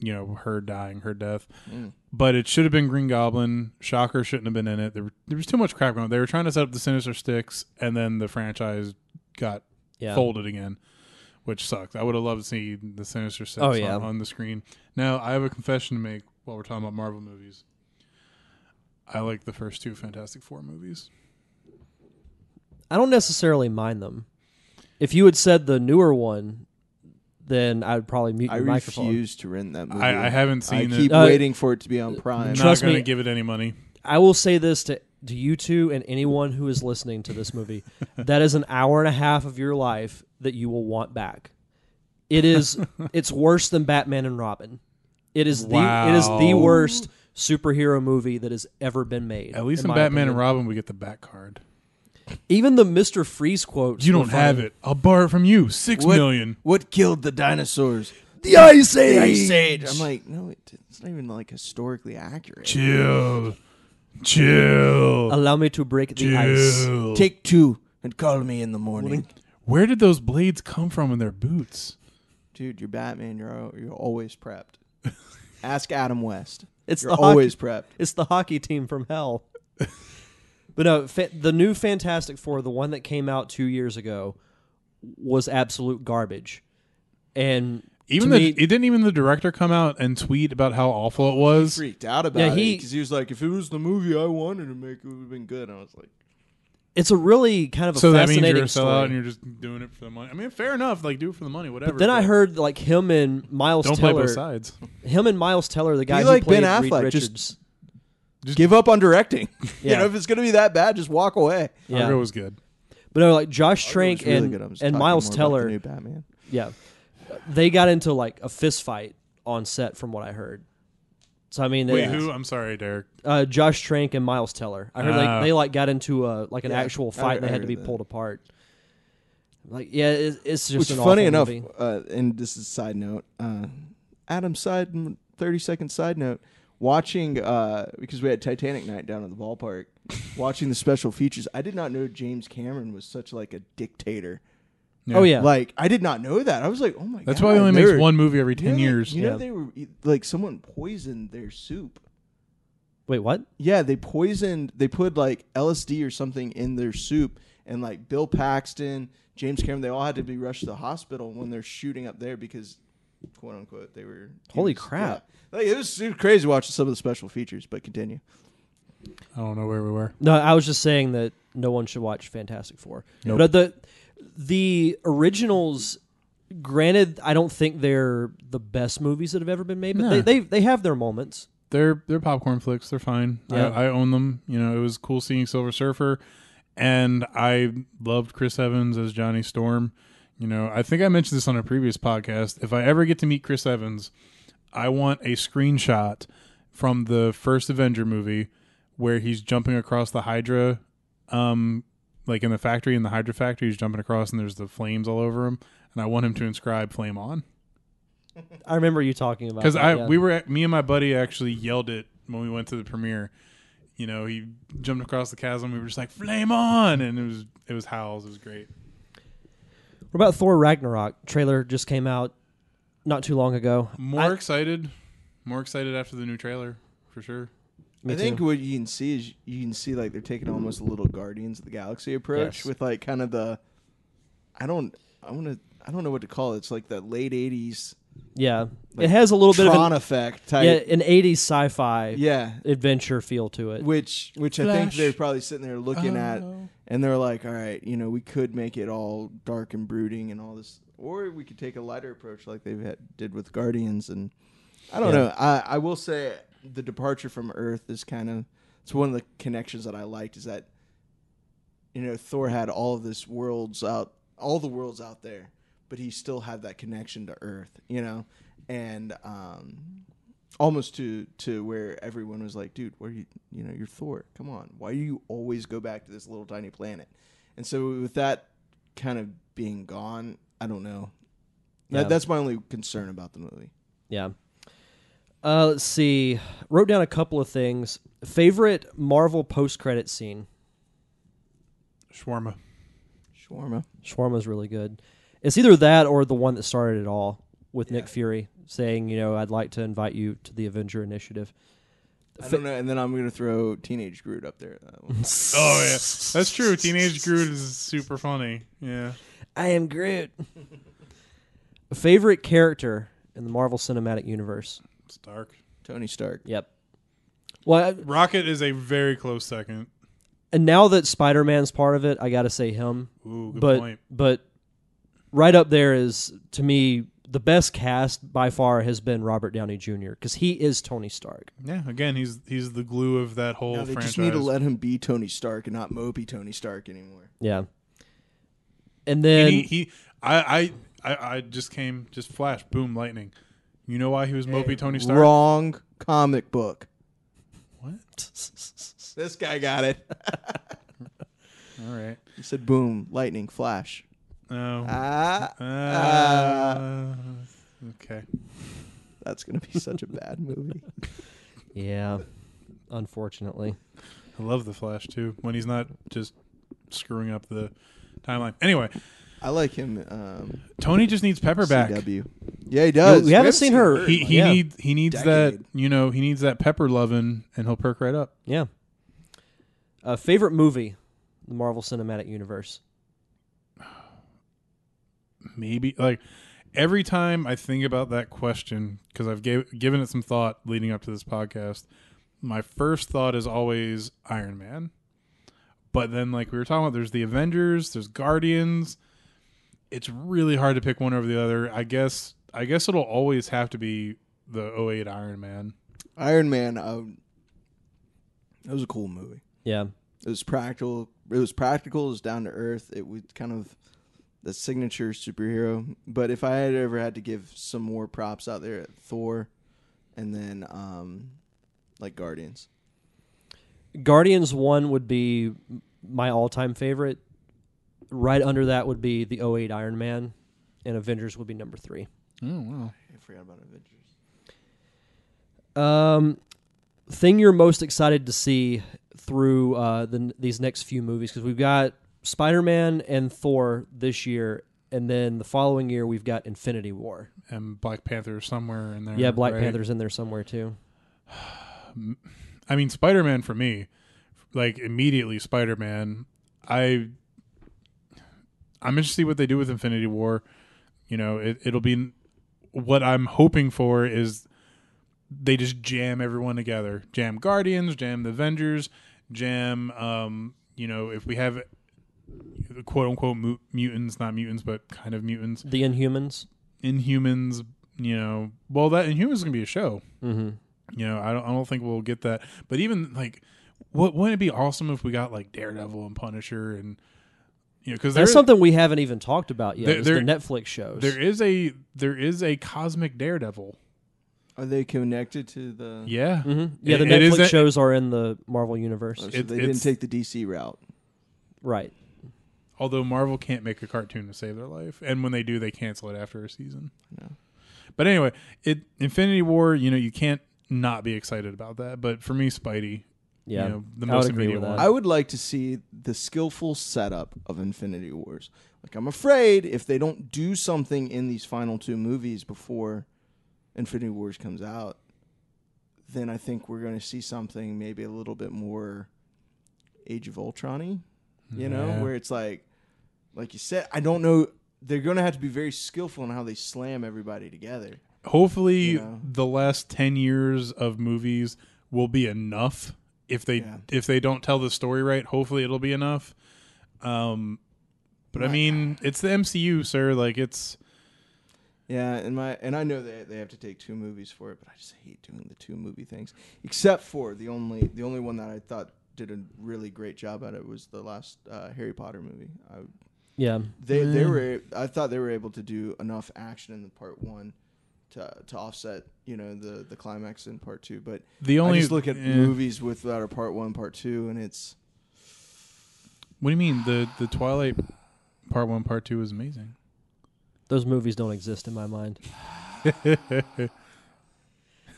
Speaker 4: you know her dying, her death.
Speaker 3: Mm.
Speaker 4: But it should have been Green Goblin. Shocker shouldn't have been in it. There, were, there was too much crap going. on. They were trying to set up the Sinister Six, and then the franchise got
Speaker 1: Yeah.
Speaker 4: folded again, which sucks. I would have loved to see the Sinister Six
Speaker 1: Oh, yeah.
Speaker 4: on, on the screen. Now, I have a confession to make while we're talking about Marvel movies. I like the first two Fantastic Four movies.
Speaker 1: I don't necessarily mind them. If you had said the newer one, then I would probably mute
Speaker 3: I
Speaker 1: your microphone.
Speaker 3: refuse to rent that movie.
Speaker 4: I, I haven't
Speaker 3: I
Speaker 4: seen
Speaker 3: keep
Speaker 4: it.
Speaker 1: Uh,
Speaker 3: waiting for it to be on Prime.
Speaker 4: I'm
Speaker 1: Trust
Speaker 4: not going
Speaker 1: me-
Speaker 4: to give it any money.
Speaker 1: I will say this to to you two and anyone who is listening to this movie. that is an hour and a half of your life that you will want back. It is it's worse than Batman and Robin. It is the it is the
Speaker 4: Wow.
Speaker 1: worst superhero movie that has ever been made.
Speaker 4: At least in,
Speaker 1: my
Speaker 4: Batman and
Speaker 1: opinion.
Speaker 4: Robin, we get the back card.
Speaker 1: Even the Mister Freeze quotes.
Speaker 4: You don't have it. I'll borrow it from you. Six
Speaker 3: What-
Speaker 4: million.
Speaker 3: What killed the dinosaurs?
Speaker 1: The Ice
Speaker 3: The
Speaker 1: Age.
Speaker 3: Ice Age. I'm like, no, it, it's not even like historically accurate.
Speaker 4: Chill. Chill.
Speaker 1: Allow me to break the ice.
Speaker 4: Chill.
Speaker 3: Take two and call me in the morning,
Speaker 4: Where did those blades come from in their boots?
Speaker 3: dude. You're Batman. You're al- you're always prepped. Ask Adam West.
Speaker 1: It's
Speaker 3: You're
Speaker 1: the
Speaker 3: always
Speaker 1: hockey,
Speaker 3: prepped.
Speaker 1: It's the hockey team from hell. but no, fa- the new Fantastic Four, the one that came out two years ago, was absolute garbage. And
Speaker 4: Even the
Speaker 1: me,
Speaker 4: it didn't even the director come out and tweet about how awful it was.
Speaker 3: Freaked out about
Speaker 1: Yeah,
Speaker 3: it
Speaker 1: he-
Speaker 3: because he was like, if it was the movie I wanted to make, it would have been good. And I was like,
Speaker 1: it's a really kind of a
Speaker 4: So that means
Speaker 1: fascinating
Speaker 4: you're a sellout
Speaker 1: story.
Speaker 4: and you're just doing it for the money. I mean, fair enough. Like, do it for the money, whatever.
Speaker 1: but then I heard like him and Miles
Speaker 4: don't play
Speaker 1: Teller,
Speaker 4: both sides.
Speaker 1: him and Miles Teller, the guy who
Speaker 3: like
Speaker 1: played
Speaker 3: Ben
Speaker 1: Reed
Speaker 3: Affleck, just-
Speaker 1: Richards.
Speaker 3: Give up on directing. you
Speaker 1: Yeah.
Speaker 3: know, if it's gonna be that bad, just walk away.
Speaker 1: yeah,
Speaker 4: Argo was good.
Speaker 1: but no, like Josh Trank
Speaker 3: was really
Speaker 1: and
Speaker 3: good. I'm just
Speaker 1: and
Speaker 3: talking
Speaker 1: Miles
Speaker 3: more about
Speaker 1: Teller,
Speaker 3: the new Batman.
Speaker 1: yeah, they got into like a fist fight on set, from what I heard. So I mean, they,
Speaker 4: Wait, who? I'm sorry, Derek.
Speaker 1: uh, Josh Trank and Miles Teller. I heard
Speaker 4: Ah.
Speaker 1: they, they like got into a like an
Speaker 3: Yeah,
Speaker 1: actual
Speaker 3: I-
Speaker 1: fight and
Speaker 3: I
Speaker 1: they had to
Speaker 3: heard
Speaker 1: be
Speaker 3: that.
Speaker 1: pulled apart. Like yeah, it, it's just
Speaker 3: Which
Speaker 1: an
Speaker 3: funny
Speaker 1: awful
Speaker 3: enough,
Speaker 1: movie.
Speaker 3: uh, and this is a side note. Uh, Adam's side, thirty second side note. Watching uh, because we had Titanic night down at the ballpark. watching the special features, I did not know James Cameron was such like a dictator.
Speaker 1: Oh yeah,
Speaker 3: Like I did not know that. I was like, oh my god.
Speaker 4: That's
Speaker 3: god.
Speaker 4: why he only
Speaker 3: they
Speaker 4: makes one movie every
Speaker 3: You know
Speaker 4: ten
Speaker 3: they-
Speaker 4: years.
Speaker 3: You know
Speaker 1: Yeah.
Speaker 3: they were like someone poisoned their soup.
Speaker 1: wait, what?
Speaker 3: Yeah, they poisoned. They put like LSD or something in their soup, and like Bill Paxton, James Cameron, they all had to be rushed to the hospital when they're shooting up there because, quote unquote, they were.
Speaker 1: Holy
Speaker 3: was-
Speaker 1: crap.
Speaker 3: yeah. Like it was, it was crazy watching some of the special features. But continue.
Speaker 4: I don't know where we were.
Speaker 1: No, I was just saying that no one should watch Fantastic Four.
Speaker 4: Nope.
Speaker 1: But the the originals, granted, I don't think they're the best movies that have ever been made, but
Speaker 4: Nah.
Speaker 1: they, they they have their moments.
Speaker 4: They're they're popcorn flicks. They're fine.
Speaker 1: Yeah.
Speaker 4: I, I own them. You know, it was cool seeing Silver Surfer, and I loved Chris Evans as Johnny Storm. You know, I think I mentioned this on a previous podcast. If I ever get to meet Chris Evans, I want a screenshot from the first Avenger movie where he's jumping across the Hydra, um, like in the factory in the Hydra factory. He's jumping across, and there's the flames all over him. And I want him to inscribe "Flame On."
Speaker 1: I remember you talking about
Speaker 4: because I
Speaker 1: yeah.
Speaker 4: we were at, me and my buddy actually yelled it when we went to the premiere. You know, he jumped across the chasm. We were just like "Flame on!" and it was it was howls. It was great.
Speaker 1: What about Thor Ragnarok? Trailer just came out not too long ago.
Speaker 4: More
Speaker 1: I-
Speaker 4: excited, more excited after the new trailer for sure.
Speaker 1: Me
Speaker 3: I think
Speaker 1: too.
Speaker 3: what you can see is you can see like they're taking almost a little Guardians of the Galaxy approach
Speaker 1: Yes.
Speaker 3: with like kind of the. I don't. I want to. I don't know what to call it. It's like the late '80s
Speaker 1: yeah,
Speaker 3: like,
Speaker 1: it has a little bit of an,
Speaker 3: effect
Speaker 1: yeah, an '80s sci-fi
Speaker 3: yeah,
Speaker 1: adventure feel to it.
Speaker 3: which which I think they're probably sitting there looking at,
Speaker 4: Oh.
Speaker 3: and they're like, all right, you know, we could make it all dark and brooding and all this, or we could take a lighter approach like they had, did with Guardians. And I don't
Speaker 1: Yeah.
Speaker 3: know. I I will say the departure from Earth is kind of it's one of the connections that I liked is that you know Thor had all of this worlds out, all the worlds out there, but he still had that connection to Earth, you know, and um, almost to to where everyone was like, dude, where you you know you're Thor, come on, why do you always go back to this little tiny planet? And so with that kind of being gone. I don't know.
Speaker 1: Yeah.
Speaker 3: That, that's my only concern about the movie.
Speaker 1: Yeah. Uh, let's see. Wrote down a couple of things. Favorite Marvel post credit scene.
Speaker 4: Shawarma.
Speaker 3: Shawarma.
Speaker 1: Shawarma's really good. It's either that or the one that started it all with Nick Fury saying, you know, I'd like to invite you to the Avenger Initiative.
Speaker 3: I don't know. And then I'm gonna throw Teenage Groot up there. That one.
Speaker 4: Oh yeah, that's true. Teenage Groot is super funny. Yeah.
Speaker 1: I am Groot. Favorite character in the Marvel Cinematic Universe.
Speaker 4: Stark.
Speaker 3: Tony Stark.
Speaker 1: Yep. Well, I,
Speaker 4: Rocket is a very close second.
Speaker 1: and now that Spider Man's part of it, I got to say him.
Speaker 4: Ooh, good
Speaker 1: but
Speaker 4: point.
Speaker 1: but right up there is to me the best cast by far has been Robert Downey Jr. because he is Tony Stark.
Speaker 4: Yeah, again, he's he's the glue of that whole
Speaker 3: Now they
Speaker 4: franchise.
Speaker 3: just need to let him be Tony Stark and not mopey Tony Stark anymore.
Speaker 1: Yeah. And then
Speaker 4: And he, he I, I I I just came just flash boom lightning. You know why he was mopey Tony Stark?
Speaker 3: Wrong comic book.
Speaker 4: What?
Speaker 3: This guy got it.
Speaker 4: All right.
Speaker 3: he said, "Boom, lightning, flash."
Speaker 4: Oh.
Speaker 3: Ah,
Speaker 4: Uh, okay.
Speaker 3: that's gonna be such a bad movie.
Speaker 1: yeah, unfortunately.
Speaker 4: I love the Flash too when he's not just screwing up the timeline. Anyway,
Speaker 3: I like him. Um,
Speaker 4: Tony just needs Pepper back.
Speaker 3: CW. Yeah, he does.
Speaker 1: we haven't seen her.
Speaker 4: He he
Speaker 1: Yeah.
Speaker 4: needs he needs
Speaker 3: Decade.
Speaker 4: that you know he needs that Pepper loving and he'll perk right up.
Speaker 1: Yeah. Uh, favorite movie, the Marvel Cinematic Universe.
Speaker 4: Maybe like every time I think about that question because I've gave, given it some thought leading up to this podcast, my first thought is always Iron Man. But then, like we were talking about, there's the Avengers, there's Guardians. It's really hard to pick one over the other. I guess. I guess it'll always have to be the 08 Iron Man.
Speaker 3: Iron Man. Um, it was a cool movie.
Speaker 1: Yeah.
Speaker 3: It was practical. It was practical. It was down to earth. It was kind of the signature superhero. But if I had ever had to give some more props out there, at Thor, and then um, like Guardians.
Speaker 1: Guardians 1 would be my all time favorite. Right under that would be the 08 Iron Man, and Avengers would be number three.
Speaker 4: Oh wow!
Speaker 3: I forgot about Avengers.
Speaker 1: Um, thing you're most excited to see through uh, the, these next few movies because we've got Spider Man and Thor this year, and then the following year we've got Infinity War.
Speaker 4: And Black Panther somewhere in there.
Speaker 1: Yeah, Black
Speaker 4: right?
Speaker 1: Panther's in there somewhere too.
Speaker 4: I mean, Spider Man for me, like immediately Spider Man. I I'm interested to see what they do with Infinity War. You know, it, it'll be what I'm hoping for is they just jam everyone together, jam Guardians, jam the Avengers, jam. Um, you know, if we have quote unquote mu- mutants, not mutants, but kind of mutants,
Speaker 1: The Inhumans.
Speaker 4: Inhumans. You know, well, that Inhumans is gonna be a show.
Speaker 1: Mm-hmm.
Speaker 4: You know, I don't I don't think we'll get that. But even like what wouldn't it be awesome if we got like Daredevil and Punisher and you know cuz
Speaker 1: That's
Speaker 4: there's
Speaker 1: something we haven't even talked about yet.
Speaker 4: There-
Speaker 1: is
Speaker 4: there-
Speaker 1: the Netflix shows.
Speaker 4: there is a there is a cosmic Daredevil.
Speaker 3: Are they connected to the?
Speaker 4: Yeah.
Speaker 1: hmm Yeah, the
Speaker 4: It- it is
Speaker 1: Netflix
Speaker 4: a-
Speaker 1: shows are in the Marvel universe.
Speaker 3: Oh, so
Speaker 4: It-
Speaker 3: they didn't take the DC route.
Speaker 1: Right.
Speaker 4: Although Marvel can't make a cartoon to save their life and when they do they cancel it after a season.
Speaker 3: No.
Speaker 4: But anyway, it Infinity War, you know, you can't not be excited about that. But for me Spidey,
Speaker 1: Yeah.
Speaker 4: you know, the
Speaker 1: I would
Speaker 4: most
Speaker 1: agree
Speaker 4: immediate one.
Speaker 3: I would like to see the skillful setup of Infinity Wars. Like I'm afraid if they don't do something in these final two movies before Infinity Wars comes out, then I think we're going to see something maybe a little bit more Age of Ultron-y, you know, where it's like like you said, I don't know they're going to have to be very skillful in how they slam everybody together.
Speaker 4: hopefully
Speaker 3: You know?
Speaker 4: the last 10 years of movies will be enough if they
Speaker 3: Yeah.
Speaker 4: if they don't tell the story right hopefully it'll be enough um but i
Speaker 3: Right.
Speaker 4: mean it's the mcu sir like it's
Speaker 3: Yeah, and my and I know they they have to take two movies for it, but I just hate doing the two movie things. Except for the only the only one that I thought did a really great job at it was the last uh, Harry Potter movie. I,
Speaker 1: Yeah.
Speaker 3: they they were I thought they were able to do enough action in the part one to to offset you know the the climax in part two. But
Speaker 4: the only
Speaker 3: I just look at
Speaker 4: eh,
Speaker 3: movies without a part one, part two, and it's
Speaker 4: what do you mean the the twilight Part one, part two is amazing.
Speaker 1: Those movies don't exist in my mind.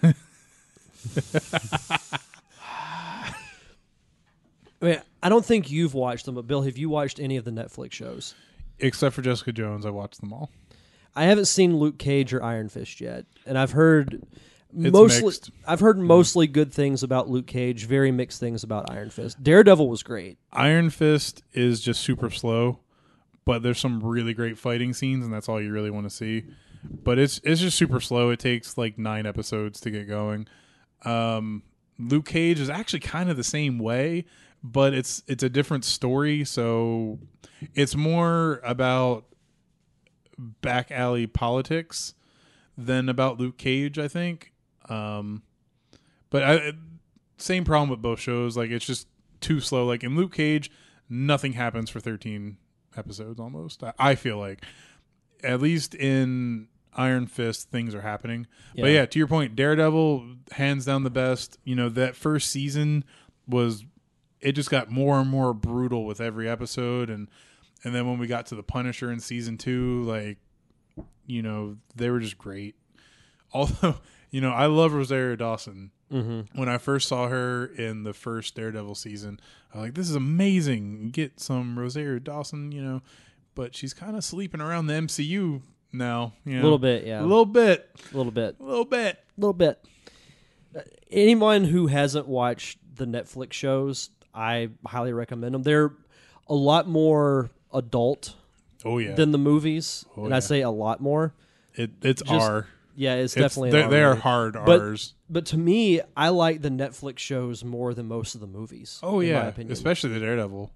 Speaker 1: I mean, I don't think you've watched them, but Bill, have you watched any of the Netflix shows?
Speaker 4: Except for Jessica Jones, I watched them all.
Speaker 1: I haven't seen Luke Cage or Iron Fist yet, and I've heard
Speaker 4: It's
Speaker 1: mostly
Speaker 4: mixed.
Speaker 1: I've heard mostly good things about Luke Cage, very mixed things about Iron Fist. Daredevil was great.
Speaker 4: Iron Fist is just super slow, but there's some really great fighting scenes, and that's all you really want to see. But it's it's just super slow. It takes like nine episodes to get going. Um, Luke Cage is actually kind of the same way, but it's it's a different story. So it's more about back alley politics than about Luke Cage, I think. Um, but I, same problem with both shows. Like it's just too slow. Like in Luke Cage, nothing happens for 13 episodes almost. I, I feel like, at least in Iron Fist, things are happening. But
Speaker 1: Yeah.
Speaker 4: yeah, to your point, Daredevil, hands down the best. You know that first season was, it just got more and more brutal with every episode, and and then when we got to the Punisher in season two, like, you know, they were just great. Although, you know, I love Rosario Dawson
Speaker 1: Mm-hmm.
Speaker 4: when I first saw her in the first Daredevil season, I was like, "This is amazing! Get some Rosario Dawson, you know." But she's kind of sleeping around the MCU now, you know,
Speaker 1: A little bit, yeah,
Speaker 4: a little bit,
Speaker 1: a little bit,
Speaker 4: a little bit.
Speaker 1: a little bit. Uh, Anyone who hasn't watched the Netflix shows, I highly recommend them. They're a lot more adult
Speaker 4: Oh yeah,
Speaker 1: than the movies,
Speaker 4: Oh,
Speaker 1: and I say a lot more.
Speaker 4: it, it's
Speaker 1: just-
Speaker 4: R.
Speaker 1: Yeah, it's,
Speaker 4: It's,
Speaker 1: definitely. an
Speaker 4: they
Speaker 1: R
Speaker 4: they are hard
Speaker 1: But-
Speaker 4: R's.
Speaker 1: But to me, I like the Netflix shows more than most of the movies.
Speaker 4: Oh
Speaker 1: in my
Speaker 4: yeah,
Speaker 1: opinion.
Speaker 4: especially the Daredevil.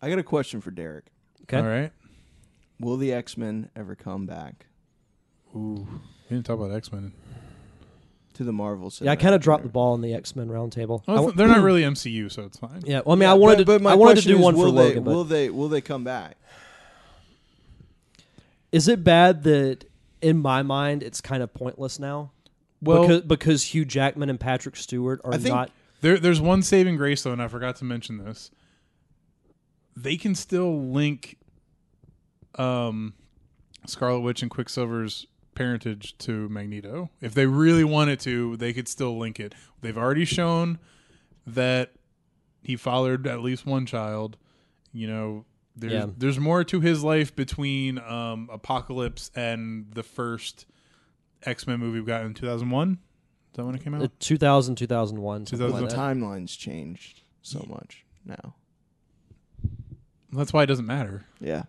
Speaker 3: I got a question for Derek.
Speaker 1: Okay.
Speaker 4: All right.
Speaker 3: Will the X Men ever come back
Speaker 4: Ooh, we didn't talk about X Men.
Speaker 3: To the Marvel?
Speaker 1: Yeah, I kind of dropped the ball in the X Men roundtable.
Speaker 4: Well,
Speaker 1: w-
Speaker 4: they're not really MCU, so it's fine.
Speaker 1: Yeah, well, I mean,
Speaker 3: Yeah,
Speaker 1: I wanted
Speaker 3: but,
Speaker 1: to.
Speaker 3: But my
Speaker 1: I wanted to
Speaker 3: question
Speaker 1: do
Speaker 3: is,
Speaker 1: one
Speaker 3: will
Speaker 1: for
Speaker 3: they,
Speaker 1: Logan, but
Speaker 3: Will they? Will they come back?
Speaker 1: is it bad that in my mind it's kind of pointless now?
Speaker 4: Well,
Speaker 1: because because Hugh Jackman and Patrick Stewart are
Speaker 3: I think-
Speaker 1: not.
Speaker 4: There, there's one saving grace though, and I forgot to mention this. They can still link, um, Scarlet Witch and Quicksilver's parentage to Magneto. If they really wanted to, they could still link it. They've already shown that he fathered at least one child. You know, there's
Speaker 1: Yeah.
Speaker 4: there's more to his life between um, Apocalypse and the first X Men movie we got in 2001. Is that when it came out?
Speaker 1: Uh, 2000, 2001. something
Speaker 3: Well,
Speaker 1: like
Speaker 3: the
Speaker 1: that.
Speaker 3: timeline's changed so much now.
Speaker 4: That's why it doesn't matter.
Speaker 3: Yeah.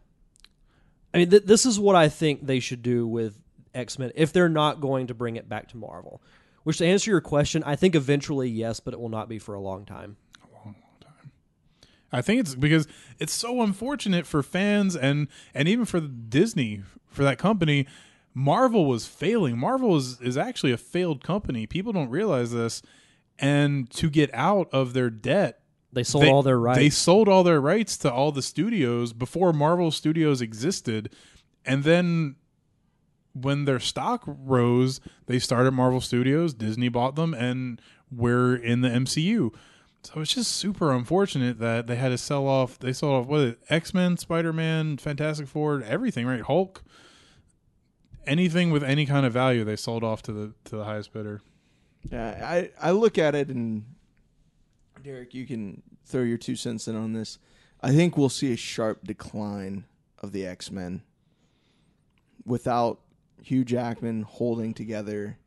Speaker 1: I mean, th- this is what I think they should do with X Men if they're not going to bring it back to Marvel. Which, to answer your question, I think eventually yes, but it will not be for a long time. A long, long time.
Speaker 4: I think it's because it's so unfortunate for fans and and even for Disney for that company. Marvel was failing. Marvel is is actually a failed company. People don't realize this, and to get out of their debt,
Speaker 1: They sold
Speaker 4: they-
Speaker 1: all their rights.
Speaker 4: They sold all their rights to all the studios before Marvel Studios existed, and then when their stock rose, they started Marvel Studios. Disney bought them, and we're in the MCU. So it's just super unfortunate that they had to sell off. They sold off what X Men, Spider Man, Fantastic Four, everything. Right, Hulk. Anything with any kind of value, they sold off to the to the highest bidder.
Speaker 3: Yeah, I I look at it and Derek, you can throw your two cents in on this. I think we'll see a sharp decline of the X Men without Hugh Jackman holding together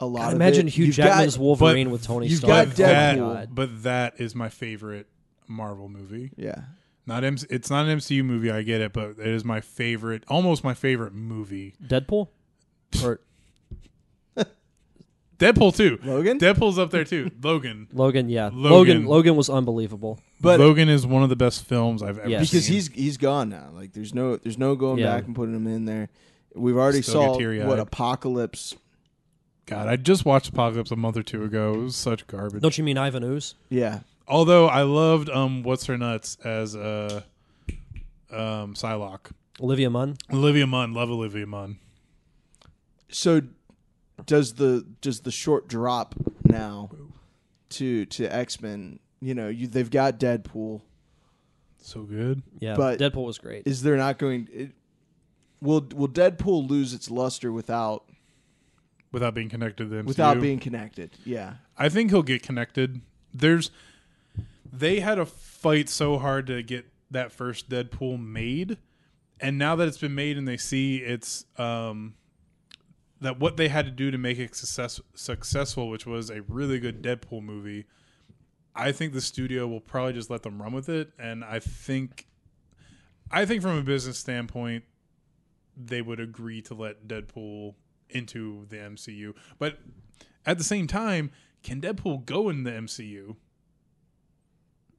Speaker 3: a lot
Speaker 1: God,
Speaker 3: of
Speaker 1: imagine
Speaker 3: it.
Speaker 1: Hugh
Speaker 3: You've
Speaker 1: Jackman's
Speaker 3: got-
Speaker 1: Wolverine with Tony
Speaker 3: you've
Speaker 1: Stark.
Speaker 3: got
Speaker 4: but that,
Speaker 1: my
Speaker 3: Deadpool.
Speaker 1: God.
Speaker 4: but that is my favorite Marvel movie.
Speaker 3: yeah.
Speaker 4: Not M- it's not an MCU movie. I get it, but it is my favorite, almost my favorite movie.
Speaker 1: Deadpool, or
Speaker 4: Deadpool too.
Speaker 3: Logan?
Speaker 4: Deadpool's up there too. Logan.
Speaker 1: Logan. Yeah,
Speaker 4: Logan.
Speaker 1: Logan. Logan was unbelievable.
Speaker 3: But
Speaker 4: Logan is one of the best films I've ever
Speaker 1: Yes.
Speaker 4: seen.
Speaker 3: because he's he's gone now. Like there's no there's no going
Speaker 1: Yeah.
Speaker 3: back and putting him in there. We've already
Speaker 4: Still
Speaker 3: saw what Apocalypse.
Speaker 4: God, I just watched Apocalypse a month or two ago. It was such garbage.
Speaker 1: Don't you mean Ivan Ooze?
Speaker 3: Yeah,
Speaker 4: Although I loved um, what's her nuts as uh, um, Psylocke.
Speaker 1: Olivia Munn.
Speaker 4: Olivia Munn, love Olivia Munn.
Speaker 3: So does the does the short drop now to to X Men? You know, you they've got Deadpool.
Speaker 4: So good.
Speaker 1: Yeah,
Speaker 3: But-
Speaker 1: Deadpool was great.
Speaker 3: Is there not going? It, will Will Deadpool lose its luster without
Speaker 4: Without being connected to the MCU.
Speaker 3: without being connected? Yeah.
Speaker 4: I think he'll get connected. There's they had to fight so hard to get that first Deadpool made, and now that it's been made and they see it's um that what they had to do to make it success, successful, which was a really good Deadpool movie. I think the studio will probably just let them run with it, and I think, I think from a business standpoint, they would agree to let Deadpool into the MCU. But at the same time, can Deadpool go in the MCU?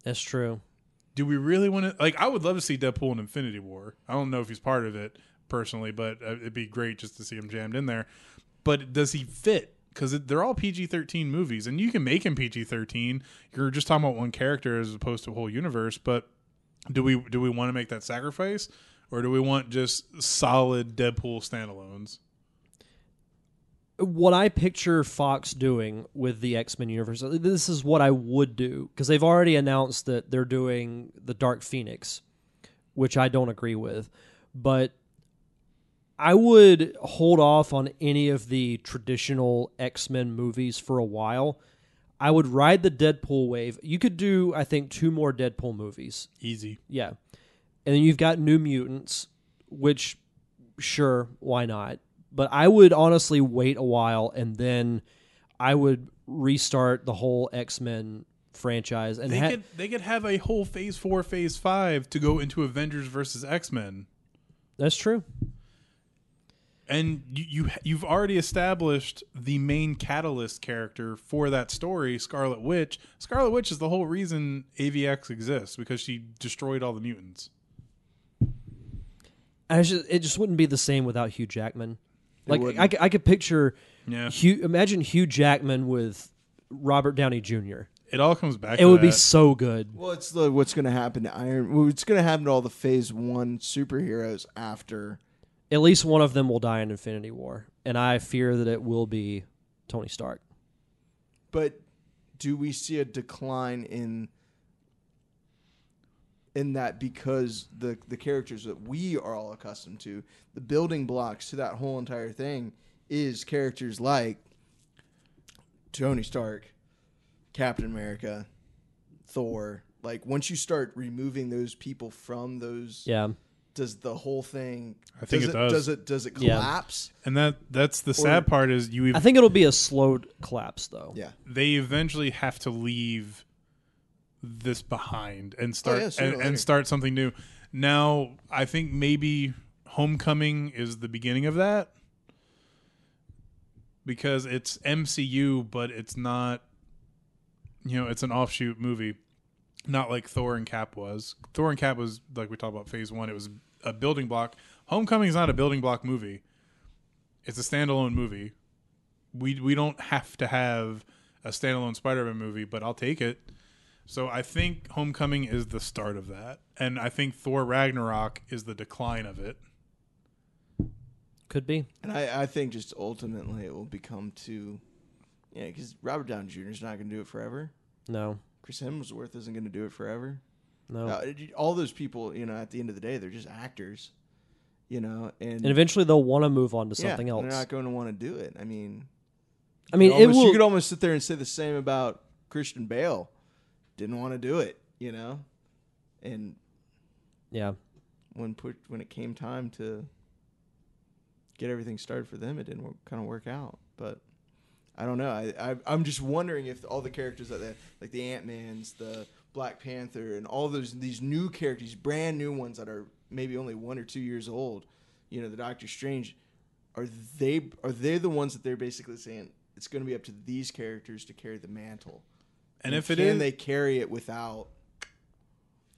Speaker 1: That's true.
Speaker 4: Do we really want to? Like, I would love to see Deadpool in Infinity War. I don't know if he's part of it personally, but uh, it'd be great just to see him jammed in there. But does he fit? Because they're all PG 13 movies, and you can make him PG 13. You're just talking about one character as opposed to a whole universe. But do we do we want to make that sacrifice, or do we want just solid Deadpool standalones?
Speaker 1: what I picture Fox doing with the X Men universe, this is what I would do because they've already announced that they're doing the Dark Phoenix, which I don't agree with. But I would hold off on any of the traditional X Men movies for a while. I would ride the Deadpool wave. You could do, I think, two more Deadpool movies.
Speaker 4: Easy.
Speaker 1: Yeah. And then you've got New Mutants, which, sure, why not? But I would honestly wait a while and then I would restart the whole X Men franchise. And
Speaker 4: They
Speaker 1: ha-
Speaker 4: could they could have a whole Phase Four, Phase Five to go into Avengers versus X Men.
Speaker 1: that's true.
Speaker 4: and you, you you've already established the main catalyst character for that story, Scarlet Witch. Scarlet Witch is the whole reason AVX exists because she destroyed all the mutants.
Speaker 1: I just, it just wouldn't be the same without Hugh Jackman. Like
Speaker 3: wouldn't.
Speaker 1: I, c- I could picture
Speaker 4: Yeah,
Speaker 1: Hugh. Imagine Hugh Jackman with Robert Downey Jr.
Speaker 4: it all comes back.
Speaker 1: It
Speaker 4: to
Speaker 1: would be so good.
Speaker 3: Well, it's the what's going to happen to Iron. What's going to happen to all the Phase One superheroes after?
Speaker 1: At least one of them will die in Infinity War, and I fear that it will be Tony Stark.
Speaker 3: But do we see a decline in in that because the the characters that we are all accustomed to, the building blocks to that whole entire thing is characters like Tony Stark, Captain America, Thor. Like once you start removing those people from those,
Speaker 1: Yeah.
Speaker 3: does the whole thing?
Speaker 4: I think
Speaker 3: does
Speaker 4: it does.
Speaker 3: Does it? Does it
Speaker 1: Yeah.
Speaker 3: collapse?
Speaker 4: and that that's the sad part is you.
Speaker 1: I think it'll be a slow collapse, though.
Speaker 3: Yeah.
Speaker 4: they eventually have to leave this behind and start
Speaker 3: Oh, yeah,
Speaker 4: and, and start something new. Now, I think maybe Homecoming is the beginning of that because it's MCU, but it's not. You know, it's an offshoot movie, not like Thor and Cap was. Thor and Cap was like we talked about Phase One. It was a building block. Homecoming is not a building block movie. It's a standalone movie we we don't have to have a standalone Spider-Man movie, but I'll take it. So I think Homecoming is the start of that, and I think Thor Ragnarok is the decline of it.
Speaker 1: Could be.
Speaker 3: And I, I think just ultimately it will become too, yeah, because Robert Downey Jr. is not going to do it forever.
Speaker 1: No.
Speaker 3: Chris Hemsworth isn't going to do it forever.
Speaker 1: No.
Speaker 3: Uh, all those people, you know, at the end of the day, they're just actors, you know, and,
Speaker 1: and eventually they'll want to move on to
Speaker 3: yeah,
Speaker 1: something else.
Speaker 3: They're not going to want to do it. I mean,
Speaker 1: I mean,
Speaker 3: you,
Speaker 1: it
Speaker 3: almost-
Speaker 1: will.
Speaker 3: you could almost sit there and say the same about Christian Bale. Didn't want to do it, you know, and
Speaker 1: yeah.
Speaker 3: when put when it came time to get everything started for them, it didn't kind of work out. But I don't know. I, I I'm just wondering if all the characters that they, like the Ant Man's, the Black Panther, and all those these new characters, brand new ones that are maybe only one or two years old, you know, the Doctor Strange, are they are they the ones that they're basically saying it's going to be up to these characters to carry the mantle?
Speaker 4: And if it
Speaker 3: can
Speaker 4: is,
Speaker 3: they carry it without?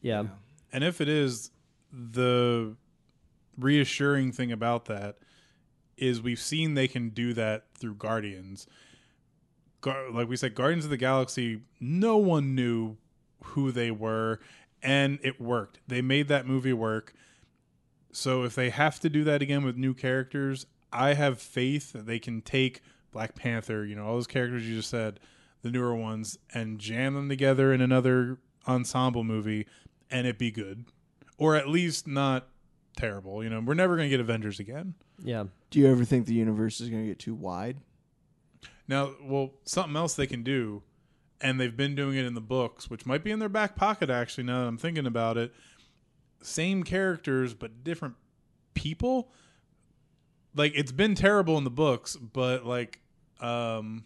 Speaker 1: Yeah.
Speaker 3: you know,
Speaker 4: and if it is, the reassuring thing about that is we've seen they can do that through Guardians. Gar- like we said, Guardians of the Galaxy, no one knew who they were, and it worked. They made that movie work. So if they have to do that again with new characters, I have faith that they can take Black Panther, you know, all those characters you just said, the newer ones, and jam them together in another ensemble movie and it be good, or at least not terrible. You know, we're never gonna get Avengers again.
Speaker 1: Yeah.
Speaker 3: Do you ever think the universe is going to get too wide?
Speaker 4: Now, well, something else they can do, and they've been doing it in the books, which might be in their back pocket actually. Now that I'm thinking about it, same characters but different people. Like it's been terrible in the books, but like um,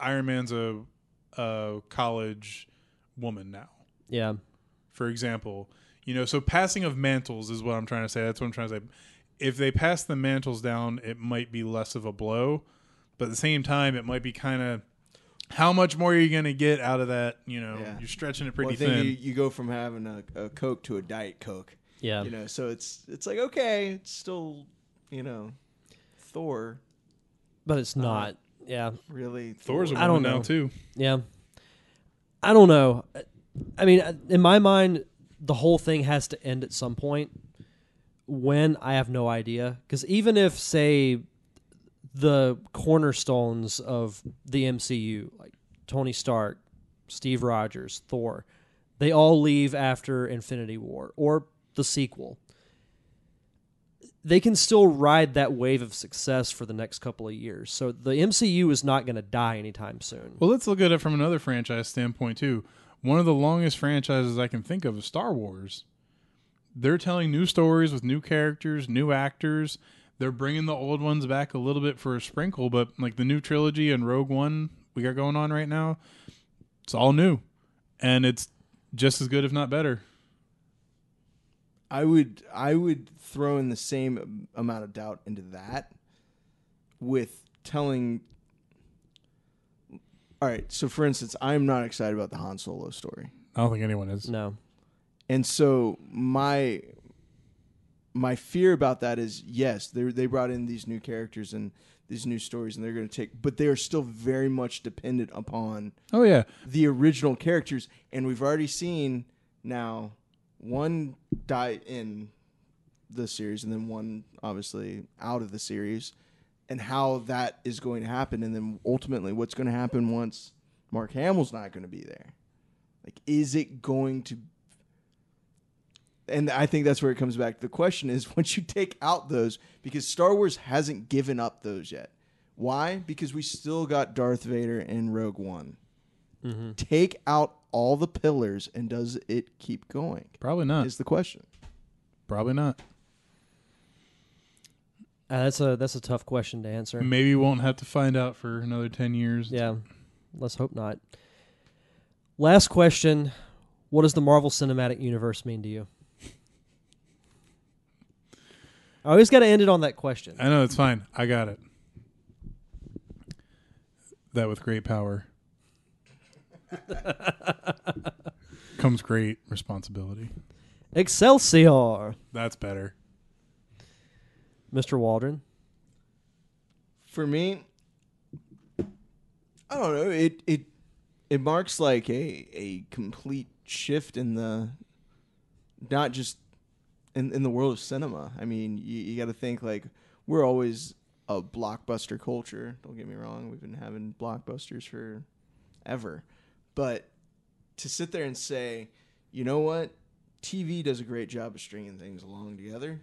Speaker 4: Iron Man's a, a college woman now.
Speaker 1: Yeah.
Speaker 4: for example. You know, so passing of mantles is what I'm trying to say. That's what I'm trying to say. If they pass the mantles down, it might be less of a blow, but at the same time, it might be kind of how much more are you going to get out of that? You know,
Speaker 3: Yeah.
Speaker 4: you're stretching it
Speaker 3: Well,
Speaker 4: pretty
Speaker 3: I think
Speaker 4: thin.
Speaker 3: you, you go from having a, a Coke to a Diet Coke.
Speaker 1: Yeah.
Speaker 3: You know, so it's it's like okay, it's still, you know, Thor
Speaker 1: but it's uh-huh. not. Yeah.
Speaker 3: really.
Speaker 4: Thor's a
Speaker 1: I
Speaker 4: woman
Speaker 1: don't
Speaker 4: now
Speaker 1: know.
Speaker 4: too.
Speaker 1: Yeah. I don't know. I mean, in my mind, the whole thing has to end at some point. When I have no idea, because even if say the cornerstones of the MCU, like Tony Stark, Steve Rogers, Thor, they all leave after Infinity War or the sequel. They can still ride that wave of success for the next couple of years. So the MCU is not going to die anytime soon.
Speaker 4: Well, let's look at it from another franchise standpoint too. One of the longest franchises I can think of is Star Wars. They're telling new stories with new characters, new actors. They're bringing the old ones back a little bit for a sprinkle, but like the new trilogy and Rogue One we got going on right now, it's all new, and it's just as good, if not better.
Speaker 3: I would I would throw in the same amount of doubt into that with telling All right, so for instance, I'm not excited about the Han Solo story.
Speaker 4: I don't think anyone is.
Speaker 1: No.
Speaker 3: And so my my fear about that is yes, they they brought in these new characters and these new stories and they're going to take but they are still very much dependent upon
Speaker 4: Oh yeah,
Speaker 3: the original characters and we've already seen now one die in the series and then one obviously out of the series and how that is going to happen and then ultimately what's going to happen once Mark Hamill's not going to be there like is it going to and I think that's where it comes back. To the question is once you take out those, because Star Wars hasn't given up those yet. Why? Because we still got Darth Vader in Rogue One. Mm-hmm. Take out all the pillars, and does it keep going?
Speaker 4: probably not.
Speaker 3: Is the question.
Speaker 4: Probably not.
Speaker 1: Uh, that's a that's a tough question to answer.
Speaker 4: Maybe we won't have to find out for another ten years.
Speaker 1: Yeah, let's hope not. Last question: What does the Marvel Cinematic Universe mean to you? I always got to end it on that question.
Speaker 4: I know it's fine. I got it. That with great power comes great responsibility.
Speaker 1: Excelsior,
Speaker 4: That's better.
Speaker 1: Mr. Waldron.
Speaker 3: For me, I don't know. It it it marks like a a complete shift in the not just in in the world of cinema. I mean, you, you got to think like we're always a blockbuster culture. Don't get me wrong. We've been having blockbusters for ever, but to sit there and say, you know what, TV does a great job of stringing things along together.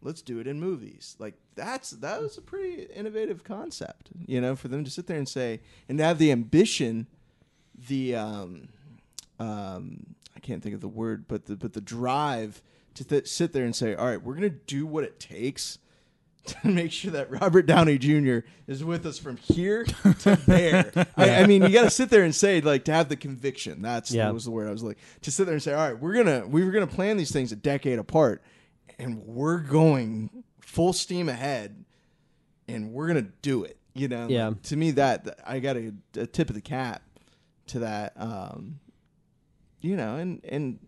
Speaker 3: Let's do it in movies. Like that's that was a pretty innovative concept, you know, for them to sit there and say and have the ambition, the um, um, I can't think of the word, but the but the drive to th- sit there and say, all right, we're gonna do what it takes to make sure that Robert Downey Jr. is with us from here to there. I, I mean, you got to sit there and say, like, to have the conviction. That's
Speaker 1: Yeah.
Speaker 3: that was the word I was like to sit there and say, all right, we're gonna we were gonna plan these things a decade apart, and we're going full steam ahead, and we're gonna do it. You know,
Speaker 1: Yeah.
Speaker 3: Like, to me, that I got a, a tip of the cap to that. Um, you know, and and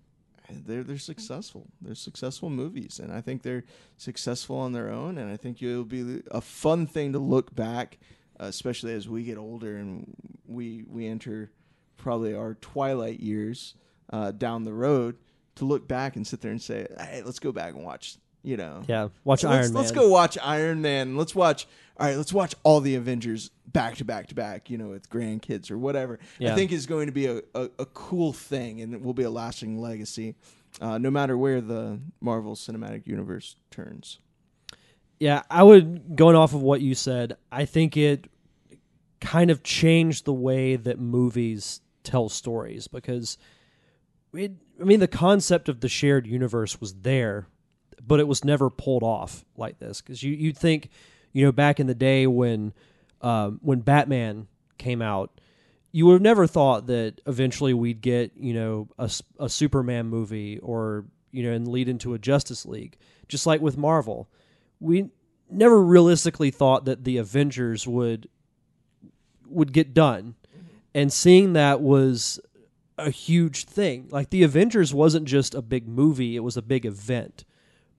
Speaker 3: they're they're successful. They're successful movies, and I think they're successful on their own. And I think it'll be a fun thing to look back, especially as we get older and we we enter probably our twilight years uh, down the road. To look back and sit there and say, "Hey, let's go back and watch You know.
Speaker 1: Yeah, watch
Speaker 3: So
Speaker 1: Iron
Speaker 3: let's,
Speaker 1: Man.
Speaker 3: Let's go watch Iron Man. Let's watch. All right, let's watch all the Avengers back to back to back. You know, with grandkids or whatever.
Speaker 1: Yeah.
Speaker 3: I think is going to be a, a, a cool thing, and it will be a lasting legacy, uh, no matter where the Marvel Cinematic Universe turns.
Speaker 1: Yeah, I would going off of what you said. I think it kind of changed the way that movies tell stories because it, I mean the concept of the shared universe was there, but it was never pulled off like this because you you'd think you know back in the day when um, when Batman came out. You would have never thought that eventually we'd get, you know, a, a Superman movie or, you know, and lead into a Justice League. Just like with Marvel we never realistically thought that the Avengers would would get done. And seeing that was a huge thing. Like the Avengers wasn't just a big movie, it was a big event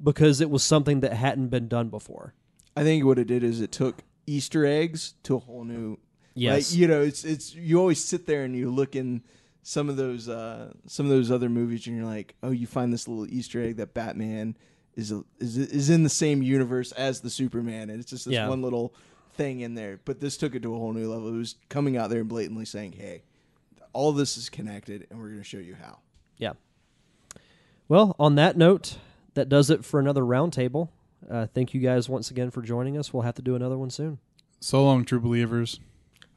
Speaker 1: because it was something that hadn't been done before.
Speaker 3: I think what it did is it took Easter eggs to a whole new.
Speaker 1: Yes.
Speaker 3: Like, you know, it's it's you always sit there and you look in some of those uh some of those other movies and you're like, oh, you find this little Easter egg that Batman is a, is is in the same universe as the Superman, and it's just this
Speaker 1: Yeah.
Speaker 3: one little thing in there. But this took it to a whole new level. It was coming out there and blatantly saying, hey, all this is connected, and we're going to show you how.
Speaker 1: Yeah. Well, on that note, that does it for another roundtable. Uh, thank you guys once again for joining us. We'll have to do another one soon.
Speaker 4: So long, true believers.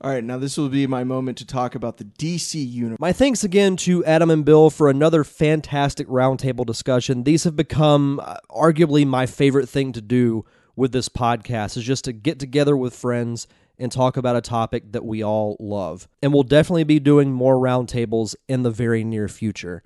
Speaker 3: All right, now this will be my moment to talk about the DC universe.
Speaker 1: My thanks again to Adam and Bill for another fantastic roundtable discussion. These have become uh, arguably my favorite thing to do with this podcast is just to get together with friends and talk about a topic that we all love. And we'll definitely be doing more roundtables in the very near future.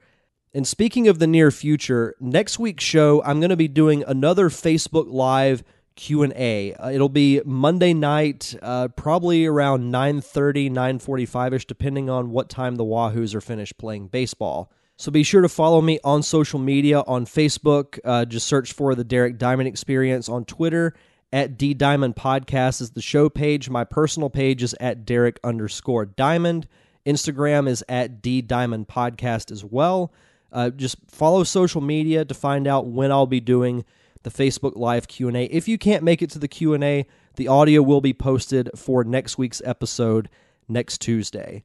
Speaker 1: And speaking of the near future, next week's show I'm going to be doing another Facebook Live Q&A. Uh, it'll be Monday night, uh, probably around 9:30, 9:45ish depending on what time the Wahoos are finished playing baseball. So be sure to follow me on social media on Facebook. Uh, just search for the Derek Diamond Experience on Twitter at D Diamond Podcast is the show page. My personal page is at Derek underscore Diamond. Instagram is at D Diamond Podcast as well. Uh, just follow social media to find out when I'll be doing the Facebook Live Q&A. If you can't make it to the Q&A, the audio will be posted for next week's episode next Tuesday.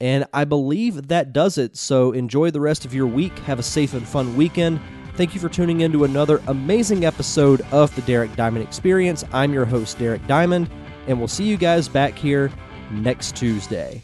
Speaker 1: And I believe that does it. So enjoy the rest of your week. Have a safe and fun weekend. Thank you for tuning in to another amazing episode of the Derek Diamond Experience. I'm your host, Derek Diamond, and we'll see you guys back here next Tuesday.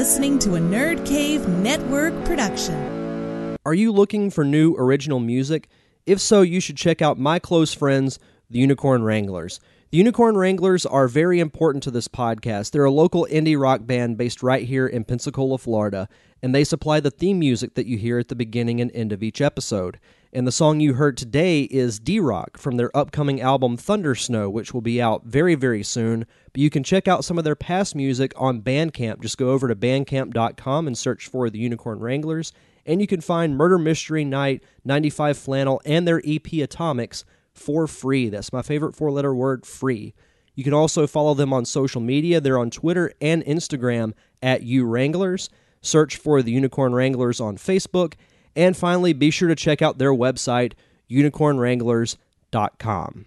Speaker 2: Listening to a Nerd Cave Network production.
Speaker 1: Are you looking for new original music? If so, you should check out my close friends, the Unicorn Wranglers. The Unicorn Wranglers are very important to this podcast. They're a local indie rock band based right here in Pensacola, Florida, and they supply the theme music that you hear at the beginning and end of each episode. And the song you heard today is D Rock from their upcoming album Thunder Snow, which will be out very, very soon. But you can check out some of their past music on Bandcamp. Just go over to bandcamp.com and search for the Unicorn Wranglers. And you can find Murder Mystery Night, 95 Flannel, and their EP Atomics for free. That's my favorite four letter word free. You can also follow them on social media. They're on Twitter and Instagram at U Wranglers. Search for the Unicorn Wranglers on Facebook. And finally, be sure to check out their website, unicornwranglers.com.